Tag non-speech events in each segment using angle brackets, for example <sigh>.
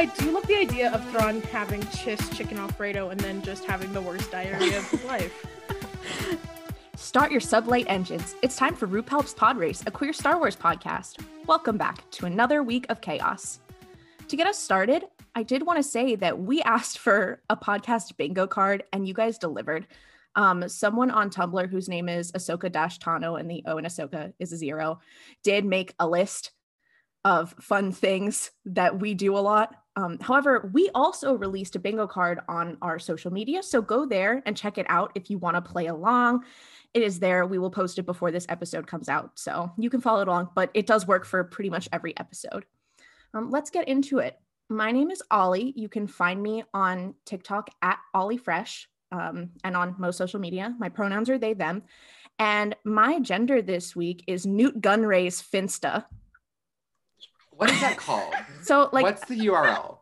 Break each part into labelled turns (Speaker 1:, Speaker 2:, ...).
Speaker 1: I do love the idea of Thrawn having Chiss chicken Alfredo and then just having the worst diarrhea of his life. <laughs>
Speaker 2: Start your sublight engines. It's time for RuPaul's Pod Race, a queer Star Wars podcast. Welcome back to another week of chaos. To get us started, I did want to say that we asked for a podcast bingo card and you guys delivered. Um, someone on Tumblr whose name is Ahsoka Tano and the O in Ahsoka is a zero did make a list of fun things that we do a lot. Um, however, we also released a bingo card on our social media. So go there and check it out if you want to play along. It is there. We will post it before this episode comes out. So you can follow it along, but it does work for pretty much every episode. Um, let's get into it. My name is Ollie. You can find me on TikTok at Ollie Fresh um, and on most social media. My pronouns are they, them. And my gender this week is Nute Gunray's Finsta.
Speaker 3: What is that called? <laughs>
Speaker 2: So, like,
Speaker 3: what's the URL?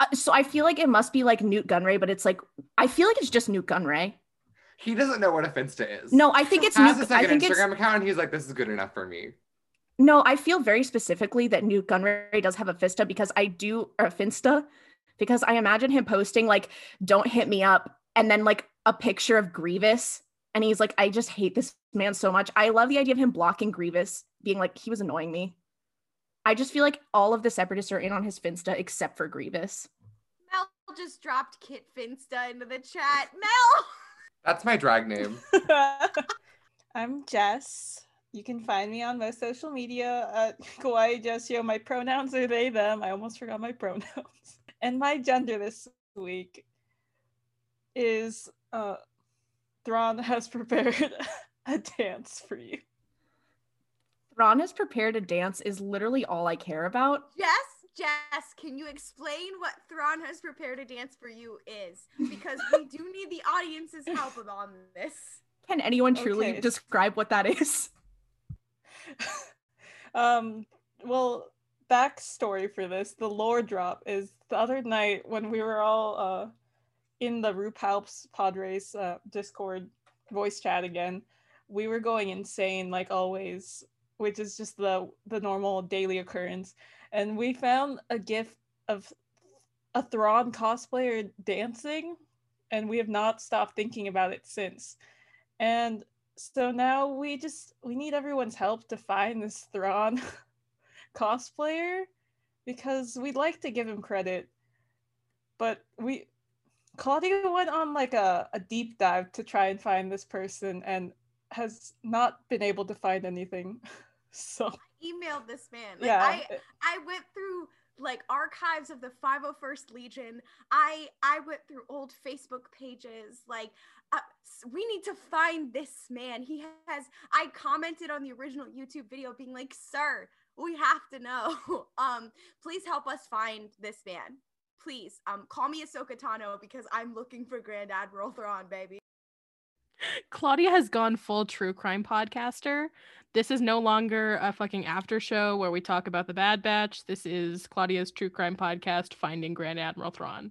Speaker 2: Uh, so I feel like it must be like Nute Gunray, but it's like I feel like it's just Nute Gunray.
Speaker 3: He doesn't know what a Finsta is.
Speaker 2: No, I think it's
Speaker 3: Has
Speaker 2: Nute.
Speaker 3: a second Instagram account, and he's like, "This is good enough for me."
Speaker 2: no. I feel very specifically that Nute Gunray does have a Finsta because I do or a Finsta because I imagine him posting like "Don't hit me up" and then like a picture of Grievous, and he's like, "I just hate this man so much." I love the idea of him blocking Grievous, being like, "He was annoying me." I just feel like all of the separatists are in on his Finsta except for Grievous.
Speaker 4: Mel just dropped Kit Finsta into the chat. Mel!
Speaker 3: That's my drag name. <laughs>
Speaker 5: I'm Jess. You can find me on most social media at <laughs> Kawaii Jessio. My pronouns are they, them. I almost forgot my pronouns. <laughs> And my gender this week is uh Thrawn has prepared a dance for you.
Speaker 2: Thrawn has prepared a dance is literally all I care about.
Speaker 4: Yes, Jess, can you explain what Thrawn has prepared a dance for you is? Because we do <laughs> need the audience's help on this.
Speaker 2: Can anyone truly
Speaker 5: Okay.
Speaker 2: describe what that is? <laughs>
Speaker 5: um well backstory for this the lore drop is the other night when we were all uh in the RuPaul's Pod Race uh discord voice chat again we were going insane like always which is just the the normal daily occurrence and we found a gif of a Thrawn cosplayer dancing and we have not stopped thinking about it since and so now we just we need everyone's help to find this Thrawn <laughs> cosplayer because we'd like to give him credit, but we Claudia went on like a, a deep dive to try and find this person and has not been able to find anything. <laughs> So I
Speaker 4: Emailed this man. Like,
Speaker 5: yeah,
Speaker 4: I I went through like archives of the 501st Legion. I I went through old Facebook pages. Like uh, we need to find this man. He has. I commented on the original YouTube video, being like, "Sir, we have to know. <laughs> um, please help us find this man. Please, um, call me Ahsoka Tano because I'm looking for Grand Admiral Thrawn, baby."
Speaker 1: Claudia has gone full true crime podcaster. This is no longer a fucking after show where we talk about the Bad Batch. This is Claudia's true crime podcast, Finding Grand Admiral Thrawn.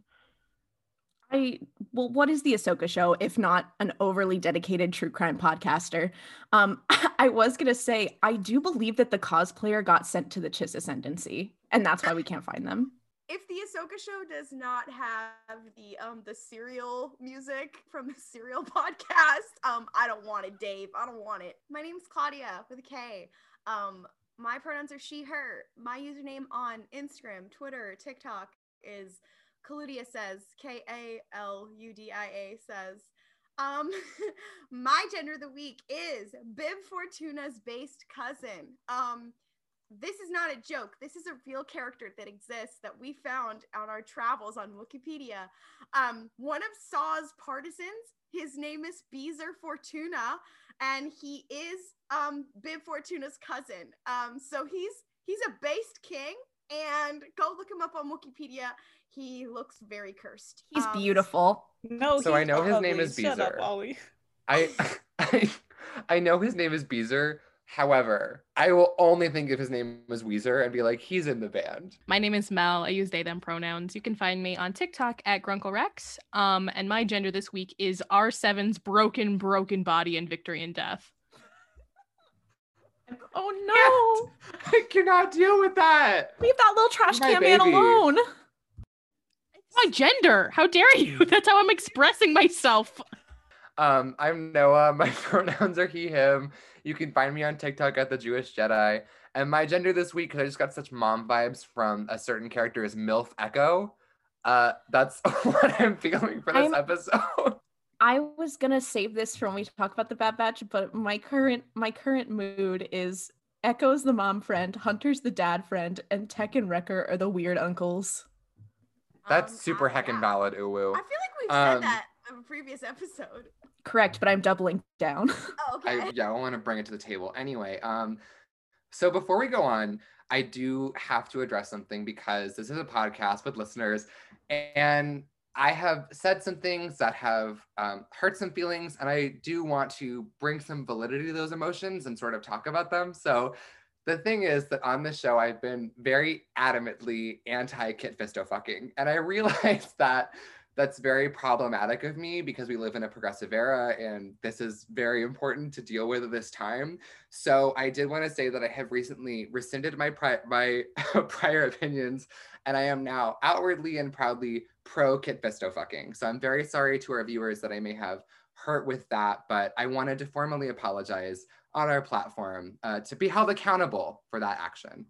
Speaker 2: I well, what is the Ahsoka show if not an overly dedicated true crime podcaster? Um, <laughs> I was gonna say I do believe that the cosplayer got sent to the Chiss Ascendancy, and that's why we can't find them.
Speaker 4: If the Ahsoka show does not have the um the serial music from the serial <laughs> podcast, um, I don't want it, Dave. I don't want it. My name's Claudia with a K. Um, my pronouns are she, her. My username on Instagram, Twitter, TikTok is Kaludia says, K A L U D I A says. Um, <laughs> my gender of the week is Bib Fortuna's based cousin. Um, this is not a joke. This is a real character that exists that we found on our travels on Wikipedia. Um, one of Saw's partisans, his name is Beezer Fortuna, and he is um, Bib Fortuna's cousin. Um, so he's he's a based king, and go look him up on Wikipedia. He looks very cursed.
Speaker 2: He's
Speaker 4: Um,
Speaker 2: beautiful.
Speaker 5: no.
Speaker 3: So I
Speaker 5: he's
Speaker 3: know his name
Speaker 5: ugly.
Speaker 3: is
Speaker 5: Shut up,
Speaker 3: Beezer.
Speaker 5: Ollie.
Speaker 3: I, I <laughs> <laughs> I know his name is Beezer. However, I will only think if his name was Weezer and be like, he's in the band.
Speaker 1: My name is Mel. I use they them pronouns. You can find me on TikTok at Grunkle Rex. Um, and my gender this week is R7's broken, broken body in victory and death. <laughs>
Speaker 2: Oh no.
Speaker 3: I cannot deal with that.
Speaker 2: Leave that little trash
Speaker 3: My
Speaker 2: can man
Speaker 3: baby.
Speaker 2: alone.
Speaker 1: My gender. How dare you? <laughs> That's how I'm expressing myself.
Speaker 3: Um, I'm Noah. My <laughs> pronouns are he, him. You can find me on TikTok at the Jewish Jedi. And my gender this week, because I just got such mom vibes from a certain character, is MILF Echo. Uh, that's <laughs> what I'm feeling for this
Speaker 2: I'm-
Speaker 3: episode. <laughs>
Speaker 2: I was gonna save this for when we talk about the Bad Batch, but my current my current mood is Echo's the mom friend, Hunter's the dad friend, and Tech and Wrecker are the weird uncles.
Speaker 3: That's
Speaker 4: Um,
Speaker 3: super heckin'
Speaker 4: yeah.
Speaker 3: valid, uwu.
Speaker 4: I feel like we've
Speaker 3: Um,
Speaker 4: said that in a previous episode.
Speaker 2: Correct, but I'm doubling down. <laughs>
Speaker 4: Oh, okay.
Speaker 3: I yeah, I want to bring it to the table. Anyway, um, so before we go on, I do have to address something because this is a podcast with listeners, and I have said some things that have um, hurt some feelings, and I do want to bring some validity to those emotions and sort of talk about them. So. The thing is that on this show, I've been very adamantly anti Kit Fisto fucking. And I <laughs> realized that that's very problematic of me because we live in a progressive era and this is very important to deal with at this time. So I did want to say that I have recently rescinded my pri- my <laughs> prior opinions and I am now outwardly and proudly pro Kit Fisto fucking. So I'm very sorry to our viewers that I may have hurt with that, but I wanted to formally apologize on our platform uh, to be held accountable for that action.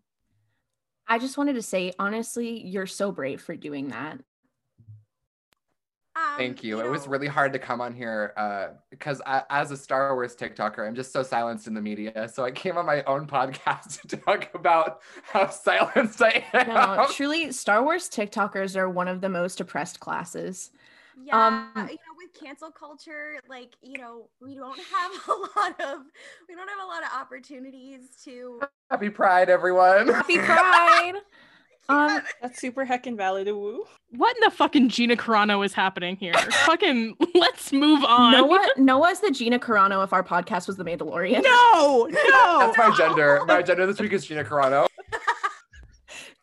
Speaker 2: I just wanted to say, honestly, you're so brave for doing that.
Speaker 4: Um,
Speaker 3: Thank you. It was really hard to come on here uh, because I, as a Star Wars TikToker, I'm just so silenced in the media. So I came on my own <laughs> podcast to talk about how silenced I am.
Speaker 2: No, truly, Star Wars TikTokers are one of the most oppressed classes.
Speaker 4: Yeah,
Speaker 2: um,
Speaker 4: you know, with cancel culture, like you know, we don't have <laughs> a lot of we don't have a lot of opportunities to.
Speaker 3: Happy Pride, everyone.
Speaker 2: Happy Pride! <laughs> Um, <laughs>
Speaker 5: That's super heckin' valid. Woo.
Speaker 1: What in the fucking Gina Carano is happening here? <laughs> fucking <laughs> let's move on.
Speaker 2: Noah, Noah's the Gina Carano if our podcast was The Mandalorian.
Speaker 1: No, no.
Speaker 3: That's my gender. My gender this week is Gina Carano.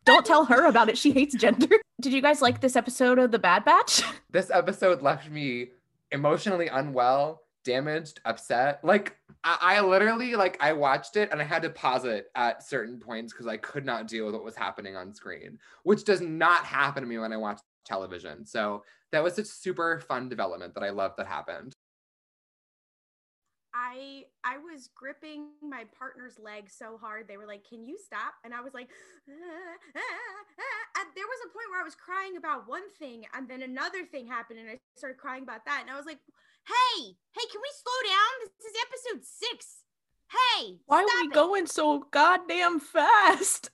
Speaker 2: Don't tell her about it. She hates gender. Did you guys like this episode of The Bad Batch?
Speaker 3: This episode left me emotionally unwell, damaged, upset. Like I, I literally like I watched it and I had to pause it at certain points because I could not deal with what was happening on screen, which does not happen to me when I watch television. So that was a super fun development that I love that happened.
Speaker 4: I I was gripping my partner's leg so hard they were like, "Can you stop?" And I was like, "Ah, ah, ah." there was a point where I was crying about one thing, and then another thing happened, and I started crying about that, and I was like, "Hey, hey, can we slow down? This is episode six. Hey,
Speaker 2: Why are we
Speaker 4: it."
Speaker 2: going so goddamn fast?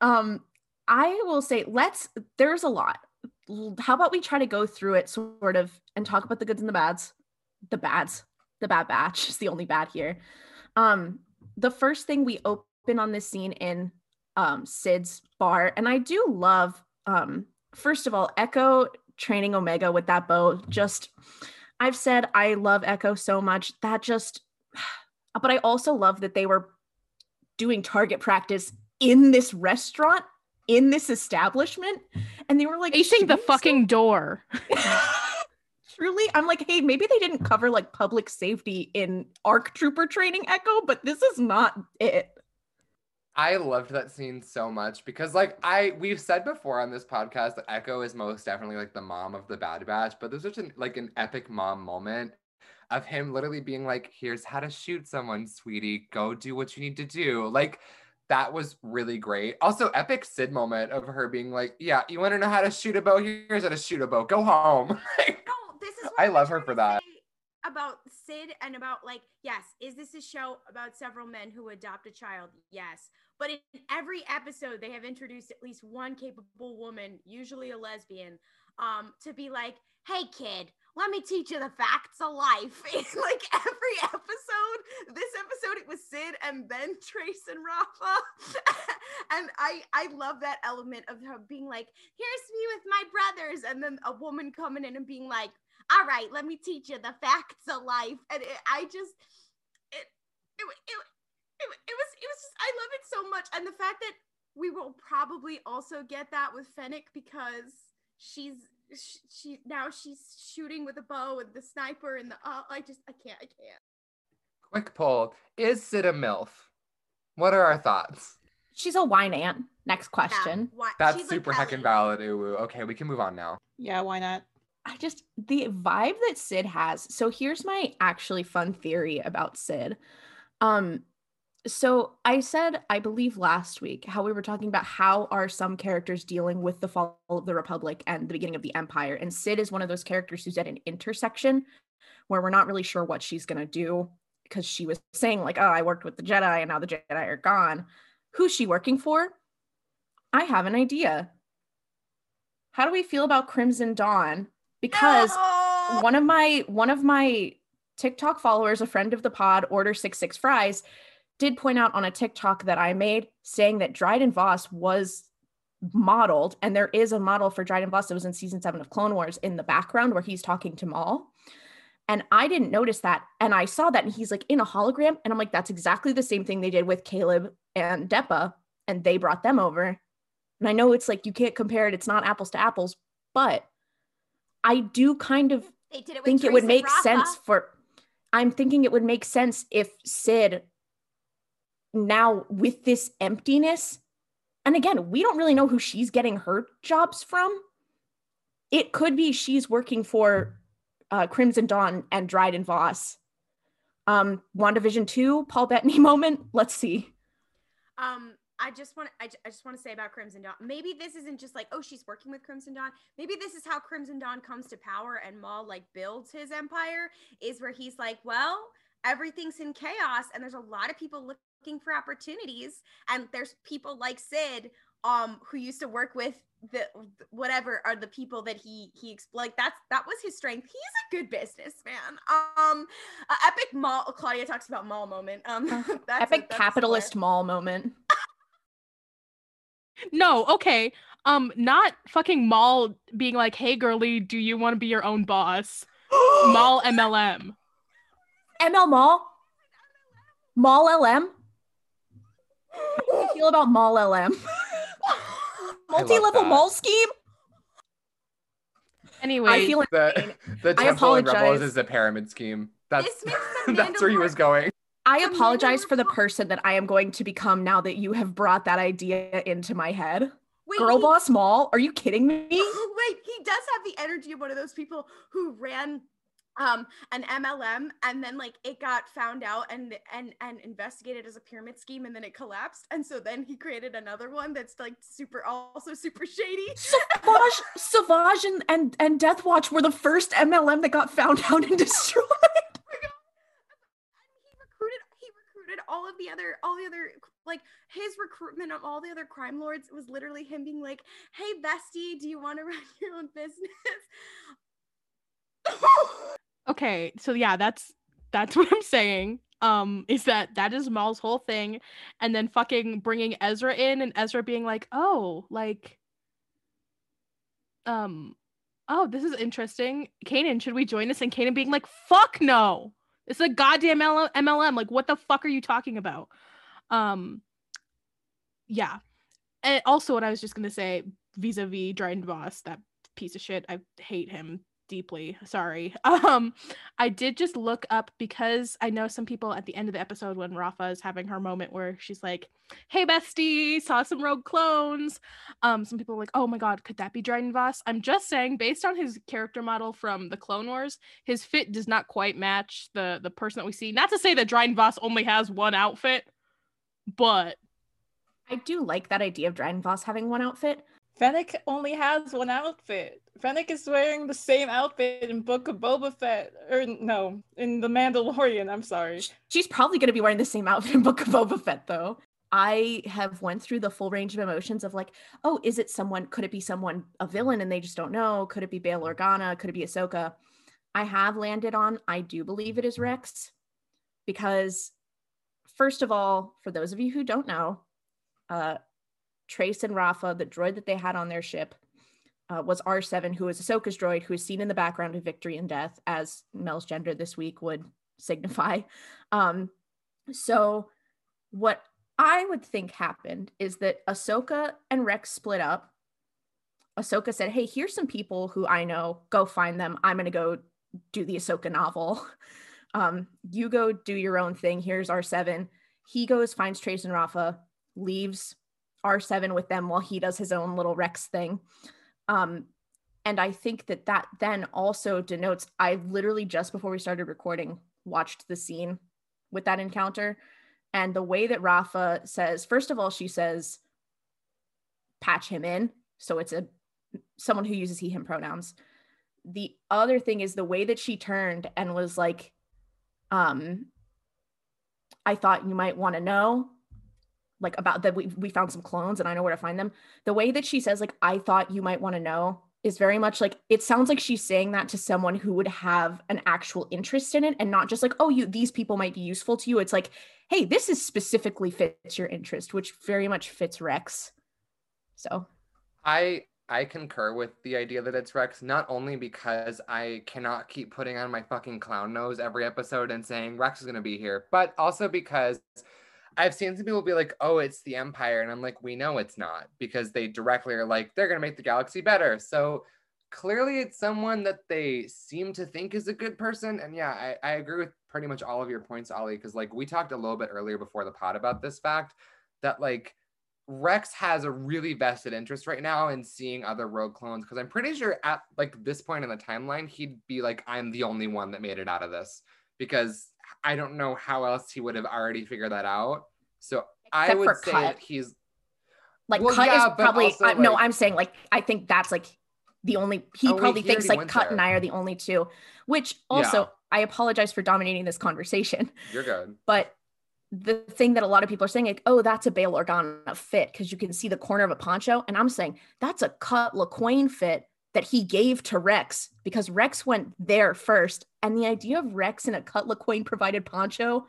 Speaker 2: Um, I will say, let's, there's a lot. How about we try to go through it sort of and talk about the goods and the bads? The bads, the bad batch is the only bad here. Um, the first thing we open on this scene in um, Sid's bar, and I do love, um, first of all, Echo training Omega with that bow. Just, I've said I love Echo so much. That just, <sighs> but I also love that they were doing target practice in this restaurant, in this establishment, and they were like
Speaker 1: Facing the fucking door. <laughs>
Speaker 2: Truly, I'm like, hey, maybe they didn't cover like public safety in ARC Trooper training Echo, but this is not it.
Speaker 3: I loved that scene so much because like I we've said before on this podcast that Echo is most definitely like the mom of the Bad Batch, but there's such an like an epic mom moment of him literally being like, here's how to shoot someone, sweetie. Go do what you need to do. Like that was really great. Also, epic Sid moment of her being like, Yeah, you want to know how to shoot a bow? Here's how to shoot a bow. Go home. <laughs> Like,
Speaker 4: No, this is
Speaker 3: I love her for that.
Speaker 4: say About Sid and about like, yes, is this a show about several men who adopt a child? Yes. But in every episode, they have introduced at least one capable woman, usually a lesbian, um, to be like, hey kid, let me teach you the facts of life. <laughs> In like every episode, this episode it was Sid and then <laughs> Trace and Rafa. <laughs> and I I love that element of her being like, here's me with my brothers, and then a woman coming in and being like, all right, let me teach you the facts of life. And it, I just, it, it, it, it, it was, it was just, I love it so much. And the fact that we will probably also get that with Fennec because she's, she, she now she's shooting with a bow and the sniper and the, uh, I just, I can't, I can't.
Speaker 3: quick poll. Is Sid a MILF? What are our thoughts?
Speaker 2: She's a wine aunt. Next
Speaker 4: Yeah,
Speaker 2: question.
Speaker 4: why-
Speaker 3: That's
Speaker 4: she's like
Speaker 3: super heckin'
Speaker 4: Ellie.
Speaker 3: valid, Uwu. Okay, we can move on now.
Speaker 5: Yeah, why not?
Speaker 2: I just the vibe that Sid has. So here's my actually fun theory about Sid. Um so I said I believe last week how we were talking about how are some characters dealing with the fall of the republic and the beginning of the empire and Sid is one of those characters who's at an intersection where we're not really sure what she's going to do because she was saying like oh I worked with the Jedi and now the Jedi are gone. Who's she working for? I have an idea. How do we feel about Crimson Dawn? Because
Speaker 4: No!
Speaker 2: one of my one of my TikTok followers, a friend of the pod, Order Six Six Fries, did point out on a TikTok that I made saying that Dryden Voss was modeled, and there is a model for Dryden Voss that was in season seven of Clone Wars in the background where he's talking to Maul. And I didn't notice that. And I saw that, and he's like in a hologram. And I'm like, that's exactly the same thing they did with Caleb and Depa, and they brought them over. And I know it's like you can't compare it, it's not apples to apples, but I do kind of
Speaker 4: it
Speaker 2: think it would make
Speaker 4: Rafa.
Speaker 2: sense for I'm thinking it would make sense if Sid now with this emptiness and again we don't really know who she's getting her jobs from. It could be she's working for uh, Crimson Dawn and Dryden Voss. Um WandaVision 2 Paul Bettany <laughs> moment let's see.
Speaker 4: Um, I just want I, I just want to say about Crimson Dawn. Maybe this isn't just like oh she's working with Crimson Dawn. Maybe this is how Crimson Dawn comes to power and Maul like builds his empire. Is where he's like, well, everything's in chaos and there's a lot of people looking for opportunities and there's people like Sid um who used to work with the whatever are the people that he he like that's that was his strength he's a good businessman um uh, epic Maul claudia talks about Maul moment um <laughs> that's a-
Speaker 2: epic
Speaker 4: that's
Speaker 2: capitalist Maul moment <laughs>
Speaker 1: No, okay. Um, not fucking Maul being like, "Hey, girly, do you want to be your own boss?" <gasps> Maul MLM.
Speaker 2: ML Mall Mall LM how do you feel about Mall LM <laughs> multi-level
Speaker 3: that.
Speaker 2: mall scheme
Speaker 1: Anyway,
Speaker 2: I feel
Speaker 3: like
Speaker 2: The,
Speaker 3: the
Speaker 2: I
Speaker 3: Temple and Rebels is a pyramid scheme. That's
Speaker 4: This makes the <laughs>
Speaker 3: that's where he was going.
Speaker 2: I apologize for the person that I am going to become now that you have brought that idea into my head.
Speaker 4: Wait,
Speaker 2: Girl
Speaker 4: he-
Speaker 2: boss mall? Are you kidding me? <laughs>
Speaker 4: Wait, he does have the energy of one of those people who ran um an MLM and then like it got found out and and and investigated as a pyramid scheme and then it collapsed and so then he created another one that's like super also super shady.
Speaker 2: Savage, <laughs> Savage and, and, and Death Watch were the first MLM that got found out and <laughs> destroyed.
Speaker 4: And he recruited he recruited all of the other all the other like his recruitment of all the other crime lords was literally him being like, "Hey bestie, do you want to <laughs> run your own business?"
Speaker 1: okay, so yeah, that's that's <laughs> what I'm saying. Um, is that that is Maul's whole thing, and then fucking bringing Ezra in, and Ezra being like, "Oh, like, um, oh, this is interesting. Kanan, should we join this?" And Kanan being like, "Fuck no, it's a goddamn MLM. Like, what the fuck are you talking about?" Um, yeah, and also what I was just gonna say vis-a-vis Dryden Voss, that piece of shit. I hate him deeply. Sorry. <laughs> Um, I did just look up because I know some people at the end of the episode when Rafa is having her moment where she's like, "Hey, bestie, saw some rogue clones." Um, some people are like, "Oh my god, could that be Dryden Voss?" I'm just saying, based on his character model from the Clone Wars, his fit does not quite match the the person that we see. Not to say that Dryden Voss only has one outfit, but
Speaker 2: I do like that idea of Dryden Voss having one outfit.
Speaker 5: Fennec only has one outfit. Fennec is wearing the same outfit in Book of Boba Fett, or no, in The Mandalorian. I'm sorry.
Speaker 2: She's probably going to be wearing the same outfit in Book of Boba Fett, though. I have went through the full range of emotions of like, oh, is it someone? Could it be someone a villain and they just don't know? Could it be Bail Organa? Could it be Ahsoka? I have landed on. I do believe it is Rex, because first of all, for those of you who don't know, uh, Trace and Rafa, the droid that they had on their ship, uh, was R7, who is Ahsoka's droid, who is seen in the background of Victory and Death, as Mel's gender this week would <laughs> signify. Um, so, what I would think happened is that Ahsoka and Rex split up. Ahsoka said, Hey, here's some people who I know. Go find them. I'm going to go do the Ahsoka novel. <laughs> Um, you go do your own thing. Here's R7. He goes, finds Trace and Rafa, leaves R7 with them while he does his own little Rex thing. Um, and I think that that then also denotes I literally just before we started recording watched the scene with that encounter. And the way that Rafa says, first of all, she says, patch him in. So it's a someone who uses he, him pronouns. The other thing is the way that she turned and was like, um, I thought you might want to know like about that we, we found some clones and I know where to find them. The way that she says, like, I thought you might want to know is very much like it sounds like she's saying that to someone who would have an actual interest in it and not just like, oh, you these people might be useful to you. It's like, hey, this is specifically fits your interest, which very much fits Rex. So
Speaker 3: I I concur with the idea that it's Rex, not only because I cannot keep putting on my fucking clown nose every episode and saying Rex is gonna be here, but also because I've seen some people be like, oh, it's the Empire. And I'm like, we know it's not because they directly are like, they're going to make the galaxy better. So clearly it's someone that they seem to think is a good person. And yeah, I, I agree with pretty much all of your points, Ollie, because like we talked a little bit earlier before the pod about this fact that like Rex has a really vested interest right now in seeing other rogue clones because I'm pretty sure at like this point in the timeline, he'd be like, I'm the only one that made it out of this because I don't know how else he would have already figured that out. So Except I would say cut. that he's
Speaker 2: like well, cut yeah, is probably also, uh, like, no. I'm saying like I think that's like the only he oh, probably wait, thinks like cut there. and I are the only two. Which also yeah. I apologize for dominating this conversation. <laughs>
Speaker 3: You're good,
Speaker 2: but the thing that a lot of people are saying, like, oh, that's a Bail Organa fit because you can see the corner of a poncho. And I'm saying that's a cut Lawquane fit that he gave to Rex because Rex went there first. And the idea of Rex in a cut Lawquane provided poncho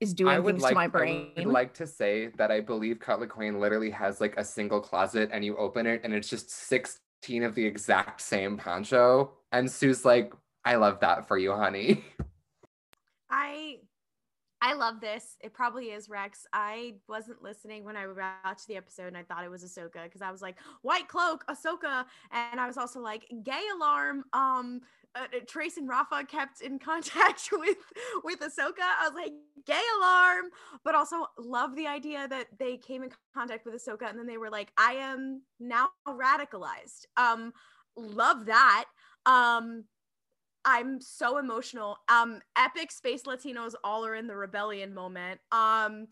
Speaker 2: is doing things
Speaker 3: like,
Speaker 2: to my brain.
Speaker 3: I would like to say that I believe Cut Lawquane literally has like a single closet and you open it and it's just 16 of the exact same poncho. And Suu's like, I love that for you, honey. <laughs>
Speaker 4: I I love this. It probably is Rex. I wasn't listening when I watched the episode and I thought it was Ahsoka because I was like, White Cloak, Ahsoka. And I was also like, Gay Alarm. Um, uh, uh Trace and Rafa kept in <laughs> contact with with Ahsoka. I was like, gay alarm, but also love the idea that they came in contact with Ahsoka and then they were like, I am now radicalized. Um, love that. Um, I'm so emotional. Um, epic space Latinos all are in the rebellion moment. Um,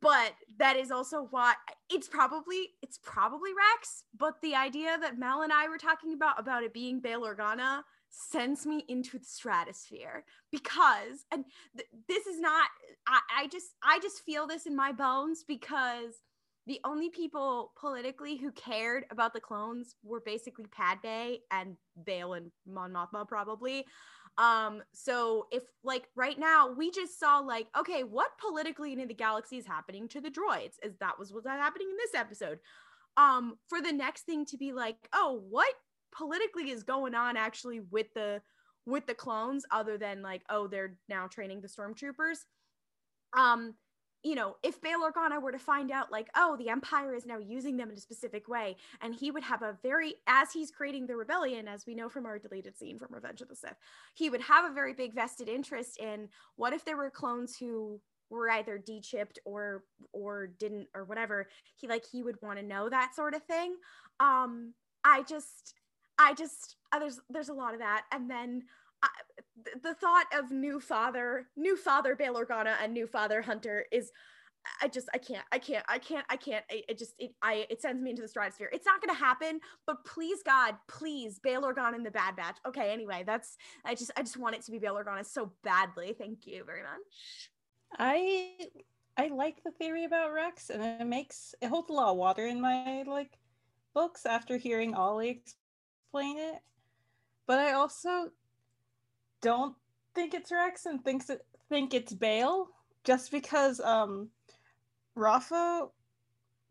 Speaker 4: but that is also why it's probably it's probably Rex. But the idea that Mel and I were talking about about it being Bail Organa sends me into the stratosphere because and th- this is not I, I just I just feel this in my bones because the only people politically who cared about the clones were basically Padme and Bail and Mon Mothma probably. Um, so if like right now we just saw like, okay, what politically in the galaxy is happening to the droids? Is that was what's happening in this episode? Um, for the next thing to be like, oh, what politically is going on actually with the with the clones other than like, oh, they're now training the stormtroopers. Um, you know, if Bail Organa were to find out, like, oh, the Empire is now using them in a specific way, and he would have a very, as he's creating the rebellion, as we know from our deleted scene from Revenge of the Sith, he would have a very big vested interest in what if there were clones who were either de-chipped or or didn't or whatever. He like he would want to know that sort of thing. Um i just i just uh, there's there's a lot of that. And then I, the thought of new father, new father Bail Organa and new father Hunter is I just I can't I can't I can't I can't it, just it I it sends me into the stratosphere. It's not gonna happen, but please God, please Bail Organa in the Bad Batch. Okay, anyway, that's I just I just want it to be Bail Organa so badly. Thank you very much.
Speaker 5: I I like the theory about Rex, and it makes it holds a lot of water in my like books after hearing Ollie explain it. But I also don't think it's Rex and thinks it, think it's Bail just because um Rafa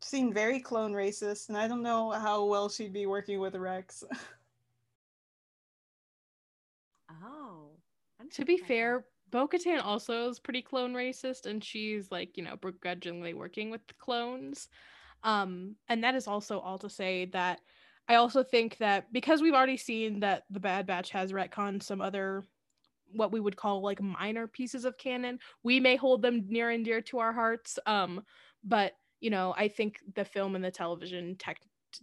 Speaker 5: seemed very clone racist and I don't know how well she'd be working with Rex. <laughs>
Speaker 4: oh.
Speaker 1: To be fair, Bo Katan also is pretty clone racist and she's like, you know, begrudgingly working with the clones. Um, and that is also all to say that I also think that because we've already seen that the Bad Batch has retconned some other what we would call like minor pieces of canon. We may hold them near and dear to our hearts. Um, but you know, I think the film and the television tech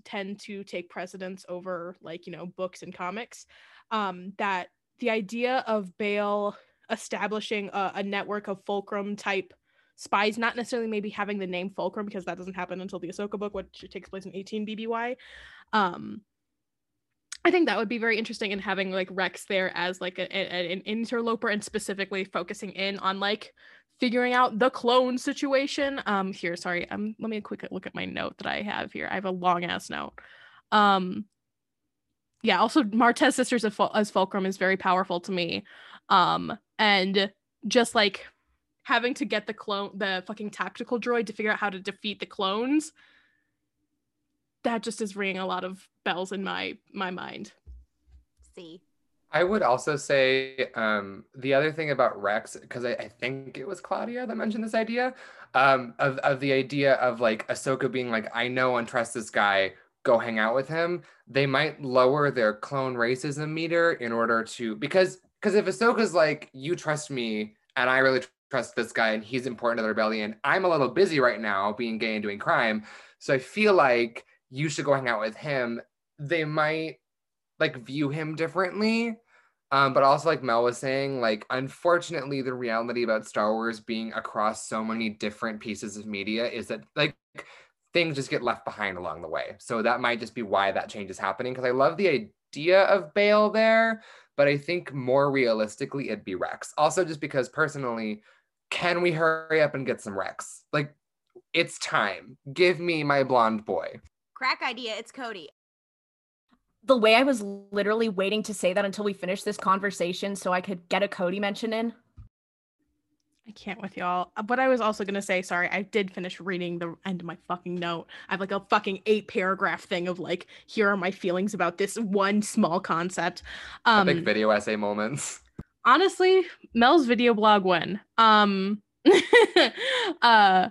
Speaker 1: tend to take precedence over like, you know, books and comics. Um, that the idea of Bail establishing a, a network of fulcrum type spies, not necessarily maybe having the name fulcrum because that doesn't happen until the Ahsoka book, which takes place in 18 BBY. Um, I think that would be very interesting in having like Rex there as like a, a, an interloper and specifically focusing in on like figuring out the clone situation. Um, here, sorry, um, let me quick look at my note that I have here. I have a long ass note. Um, yeah, also Martez sisters as Fulcrum is very powerful to me. Um, and just like having to get the clone, the fucking tactical droid to figure out how to defeat the clones that just is ringing a lot of bells in my my mind.
Speaker 4: See.
Speaker 3: I would also say um, the other thing about Rex, because I, I, think it was Claudia that mentioned this idea um, of, of the idea of like Ahsoka being like, I know and trust this guy, go hang out with him. They might lower their clone racism meter in order to, because because if Ahsoka's like, you trust me and I really trust this guy and he's important to the rebellion, I'm a little busy right now being gay and doing crime. So I feel like you should go hang out with him, they might like view him differently. Um, but also, like Mel was saying, like unfortunately, the reality about Star Wars being across so many different pieces of media is that like things just get left behind along the way. So that might just be why that change is happening. Because I love the idea of Bail there, but I think more realistically, it'd be Rex. Also, just because personally, can we hurry up and get some Rex? Like, it's time. Give me my blonde boy.
Speaker 4: Crack idea. It's Cody.
Speaker 2: The way I was literally waiting to say that until we finished this conversation so I could get a Cody mention in.
Speaker 1: I can't with y'all. Uh, but I was also gonna say, sorry, I did finish reading the end of my fucking note. I have like a fucking eight paragraph thing of like, here are my feelings about this one small concept.
Speaker 3: Um big video essay moments.
Speaker 1: Honestly, Mel's video blog win. Um <laughs> uh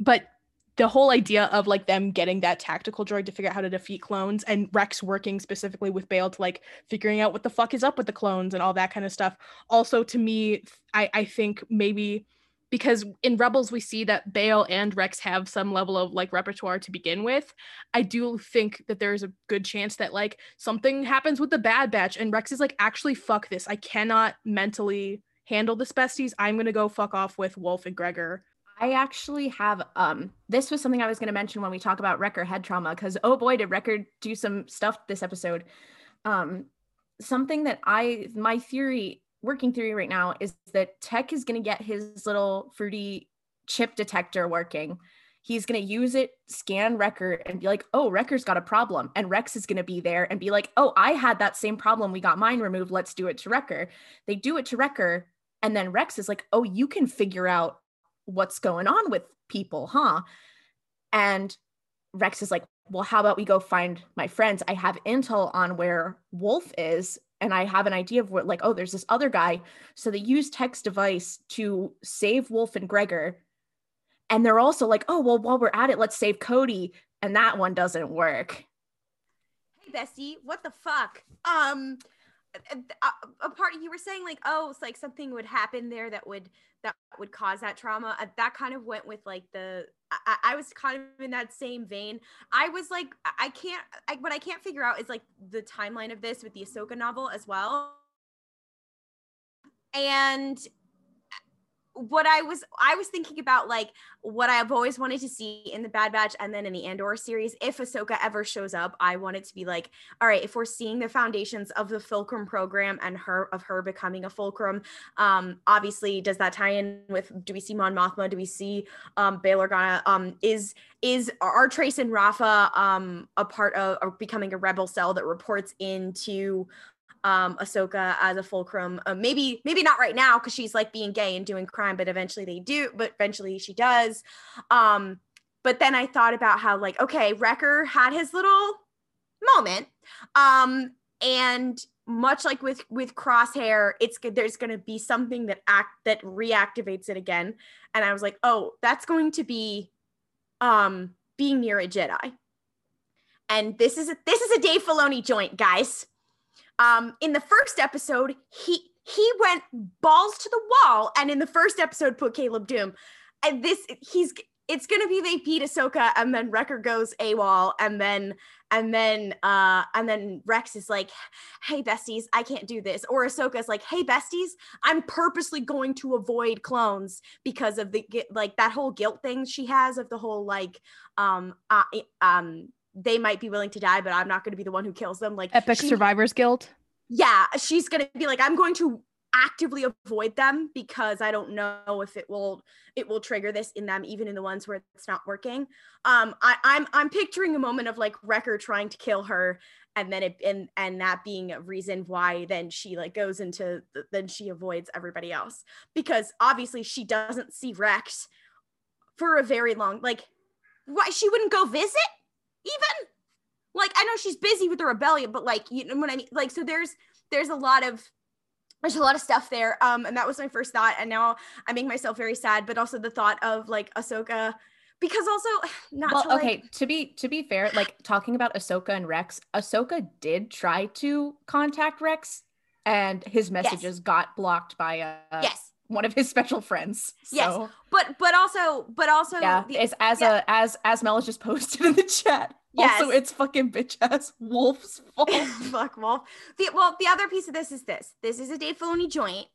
Speaker 1: but the whole idea of like them getting that tactical droid to figure out how to defeat clones and Rex working specifically with Bail to like figuring out what the fuck is up with the clones and all that kind of stuff. Also, to me, I, I think maybe because in Rebels we see that Bail and Rex have some level of like repertoire to begin with. I do think that there's a good chance that like something happens with the Bad Batch and Rex is like, actually, fuck this. I cannot mentally handle this besties. I'm gonna go fuck off with Wolf and Gregor
Speaker 2: I actually have um this was something I was going to mention when we talk about Wrecker head trauma cuz oh boy did Wrecker do some stuff this episode. Um something that I my theory working theory right now is that Tech is going to get his little fruity chip detector working. He's going to use it, scan Wrecker, and be like, oh, Wrecker's got a problem. And Rex is going to be there and be like, oh, I had that same problem. We got mine removed. Let's do it to Wrecker. They do it to Wrecker. And then Rex is like, oh, you can figure out what's going on with people, huh? And Rex is like, well, how about we go find my friends? I have intel on where Wolf is, and I have an idea of what, like, oh, there's this other guy. So they use Tech's device to save Wolf and Gregor. And they're also like, oh, well, while we're at it, let's save Cody. And that one doesn't work.
Speaker 4: Hey, Bessie, what the fuck? Um, a, a part you were saying like, oh, it's like something would happen there that would that would cause that trauma. Uh, that kind of went with like the I, I, was kind of in that same vein. I was like, I can't. I, what I can't figure out is like the timeline of this with the Ahsoka novel as well. And what I was I was thinking about like what I've always wanted to see in the Bad Batch and then in the Andor series. If Ahsoka ever shows up, I want it to be like, all right, if we're seeing the foundations of the Fulcrum program and her of her becoming a Fulcrum, um, obviously, does that tie in with? Do we see Mon Mothma? Do we see um, Bail Organa? Um, is is are Trace and Rafa um a part of or becoming a rebel cell that reports into um Ahsoka as a fulcrum. Uh, maybe maybe not right now because she's like being gay and doing crime, but eventually they do. But eventually she does. Um, but then I thought about how like okay, Wrecker had his little moment, um, and much like with with Crosshair, it's there's going to be something that act that reactivates it again. And I was like, oh, that's going to be um being near a Jedi. And this is a this is a Dave Filoni joint, guys. Um, in the first episode, he he went balls to the wall, and in the first episode, put Caleb Dume. And this, he's it's gonna be they beat Ahsoka and then Wrecker goes AWOL and then and then uh and then Rex is like, hey besties, I can't do this. Or Ahsoka's like, hey besties, I'm purposely going to avoid clones because of the like that whole guilt thing she has of the whole like um uh, um they might be willing to die, but I'm not gonna be the one who kills them. Like
Speaker 1: Epic
Speaker 4: she-
Speaker 1: Survivor's Guild.
Speaker 4: yeah, she's gonna be like, I'm going to actively avoid them because I don't know if it will it will trigger this in them, even in the ones where it's not working. Um, I, I'm I'm picturing a moment of like Wrecker trying to kill her, and then it and and that being a reason why then she like goes into the, then she avoids everybody else because obviously she doesn't see Rex for a very long like why she wouldn't go visit even like I know she's busy with the rebellion, but like you know what I mean. Like so, there's there's a lot of there's a lot of stuff there. Um, and that was my first thought, and now I make myself very sad. But also the thought of like Ahsoka, because also <sighs> not
Speaker 2: well,
Speaker 4: to, like-
Speaker 2: okay. To be to be fair, like talking about Ahsoka and Rex, Ahsoka did try to contact Rex, and his messages got blocked by uh,
Speaker 4: yes,
Speaker 2: one of his special friends.
Speaker 4: Yes. But but also but also
Speaker 2: yeah,
Speaker 4: the-
Speaker 2: it's as
Speaker 4: yeah.
Speaker 2: a as as Mel just posted in the chat.
Speaker 4: Yes.
Speaker 2: Also, it's fucking bitch ass Wolf's fault. <laughs>
Speaker 4: fuck Wolf. The well, the other piece of this is this. This is a Dave Filoni joint,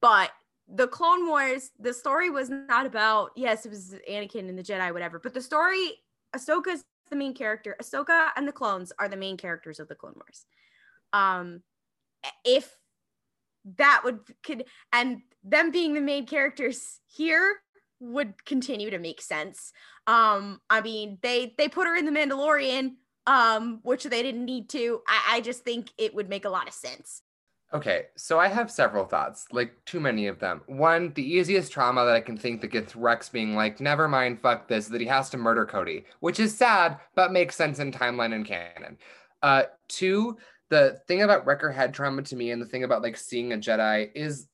Speaker 4: but the Clone Wars, the story was not about. Yes, it was Anakin and the Jedi, whatever. But the story, Ahsoka's the main character. Ahsoka and the clones are the main characters of the Clone Wars. Um, if that would could and them being the main characters here would continue to make sense. Um, I mean, they they put her in the Mandalorian, um, which they didn't need to. I, I just think it would make a lot of sense.
Speaker 3: Okay, so I have several thoughts, like too many of them. One, the easiest trauma that I can think that gets Rex being like, never mind, fuck this, that he has to murder Cody, which is sad, but makes sense in timeline and canon. Uh, two, the thing about Wrecker head trauma to me and the thing about like seeing a Jedi is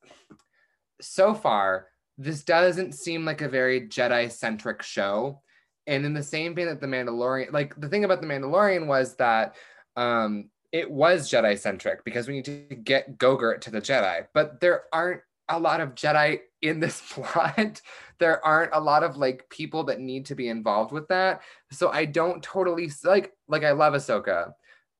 Speaker 3: so far, this doesn't seem like a very Jedi centric show. And in the same vein that The Mandalorian, like the thing about The Mandalorian was that um, it was Jedi centric because we need to get Gogurt to the Jedi, but there aren't a lot of Jedi in this <laughs> plot. there aren't a lot of like people that need to be involved with that. So I don't totally like like I love Ahsoka,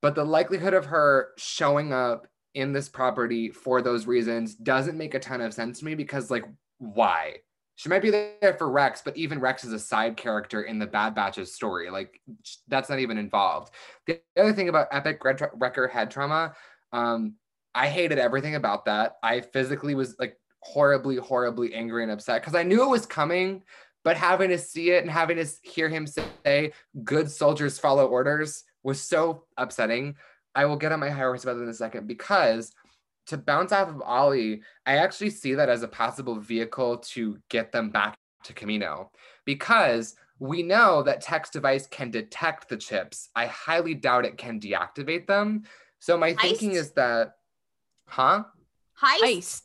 Speaker 3: but the likelihood of her showing up in this property for those reasons doesn't make a ton of sense to me because like why? She might be there for Rex, but even Rex is a side character in the Bad Batch's story. Like that's not even involved. The other thing about Epic Red Wrecker head trauma, um, I hated everything about that. I physically was like horribly, horribly angry and upset because I knew it was coming, but having to see it and having to hear him say, good soldiers follow orders was so upsetting. I will get on my high horse about it in a second because to bounce off of Ollie, I actually see that as a possible vehicle to get them back to Camino because we know that Tech's device can detect the chips. I highly doubt it can deactivate them. So my thinking is that, huh?
Speaker 4: Heist.
Speaker 2: Heist.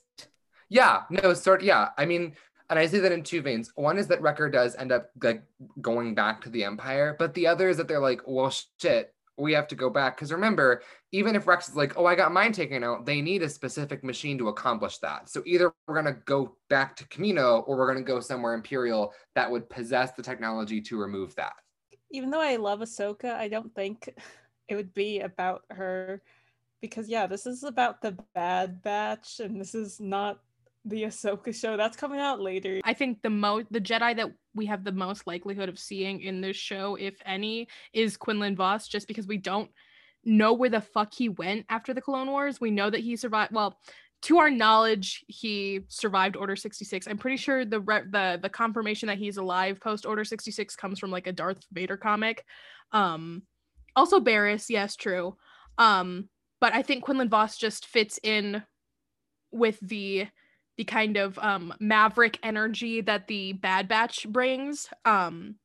Speaker 3: Yeah, no, sort yeah. I mean, and I say that in two veins. One is that Wrecker does end up like going back to the Empire, but the other is that they're like, well, shit, we have to go back. Because remember, even if Rex is like, oh, I got mine taken out, they need a specific machine to accomplish that. So either we're gonna go back to Camino or we're gonna go somewhere Imperial that would possess the technology to remove that.
Speaker 5: even though I love Ahsoka, I don't think it would be about her because yeah, this is about the Bad Batch, and this is not the Ahsoka show. That's coming out later.
Speaker 1: I think the most the Jedi that we have the most likelihood of seeing in this show, if any, is Quinlan Voss, just because we don't know where the fuck he went after the Clone Wars. We know that he survived. Well, to our knowledge, he survived Order sixty six. I'm pretty sure the re- the the confirmation that he's alive post Order sixty six comes from like a Darth Vader comic. Um, also Barris, yes, true. Um, but I think Quinlan Voss just fits in with the the kind of um maverick energy that the bad batch brings um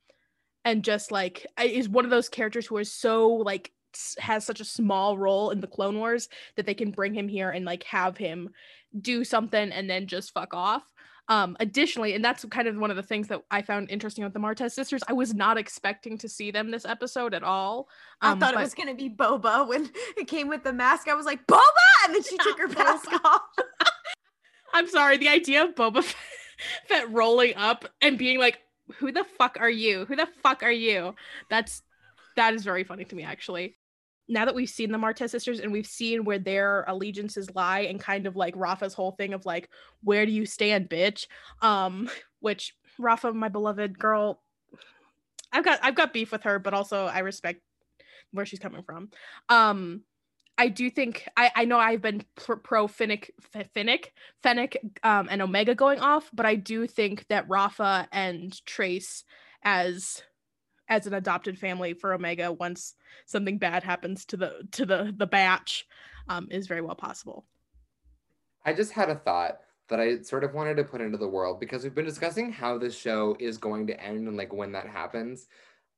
Speaker 1: and just like is one of those characters who is so like has such a small role in the clone wars that they can bring him here and like have him do something and then just fuck off um additionally and that's kind of one of the things that i found interesting with the martez sisters i was not expecting to see them this episode at all
Speaker 4: I
Speaker 1: um,
Speaker 4: thought
Speaker 1: but-
Speaker 4: it was gonna be Boba when <laughs> it came with the mask. I was like, Boba, and then she took her <laughs> mask off.
Speaker 1: I'm sorry, the idea of Boba <laughs> Fett rolling up and being like, who the fuck are you? Who the fuck are you? That's that is very funny to me actually. Now that we've seen the Martez sisters and we've seen where their allegiances lie and kind of like Rafa's whole thing of like, where do you stand, bitch? Um, <laughs> which Rafa, my beloved girl, I've got I've got beef with her, but also I respect where she's coming from. Um, I do think I, I know I've been pro, pro Finnick, Finnick, Fennec, um, and Omega going off, but I do think that Rafa and Trace as as an adopted family for Omega once something bad happens to the to the the batch um, is very well possible.
Speaker 3: I just had a thought that I sort of wanted to put into the world because we've been discussing how this show is going to end and like when that happens.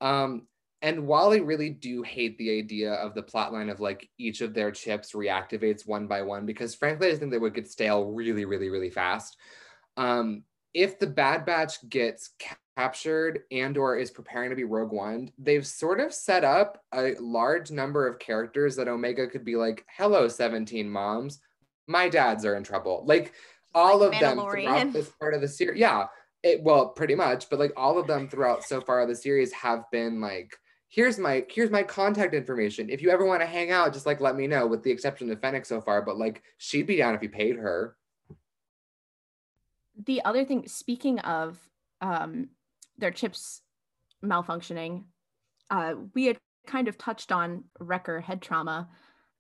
Speaker 3: Um, and while I really do hate the idea of the plotline of like each of their chips reactivates one by one, because frankly, I think they would get stale really, really, really fast. Um, if the Bad Batch gets captured and or is preparing to be Rogue One, they've sort of set up a large number of characters that Omega could be like, "Hello, seventeen moms, my dads are in trouble." Like all
Speaker 4: Like
Speaker 3: of them throughout this part of the series. Yeah, it well, pretty much, but like all of them throughout so far of the series have been like, here's my here's my contact information. If you ever want to hang out, just like let me know. With the exception of Fennec so far, but like she'd be down if you paid her.
Speaker 2: the other thing speaking of um their chips malfunctioning uh we had kind of touched on wrecker head trauma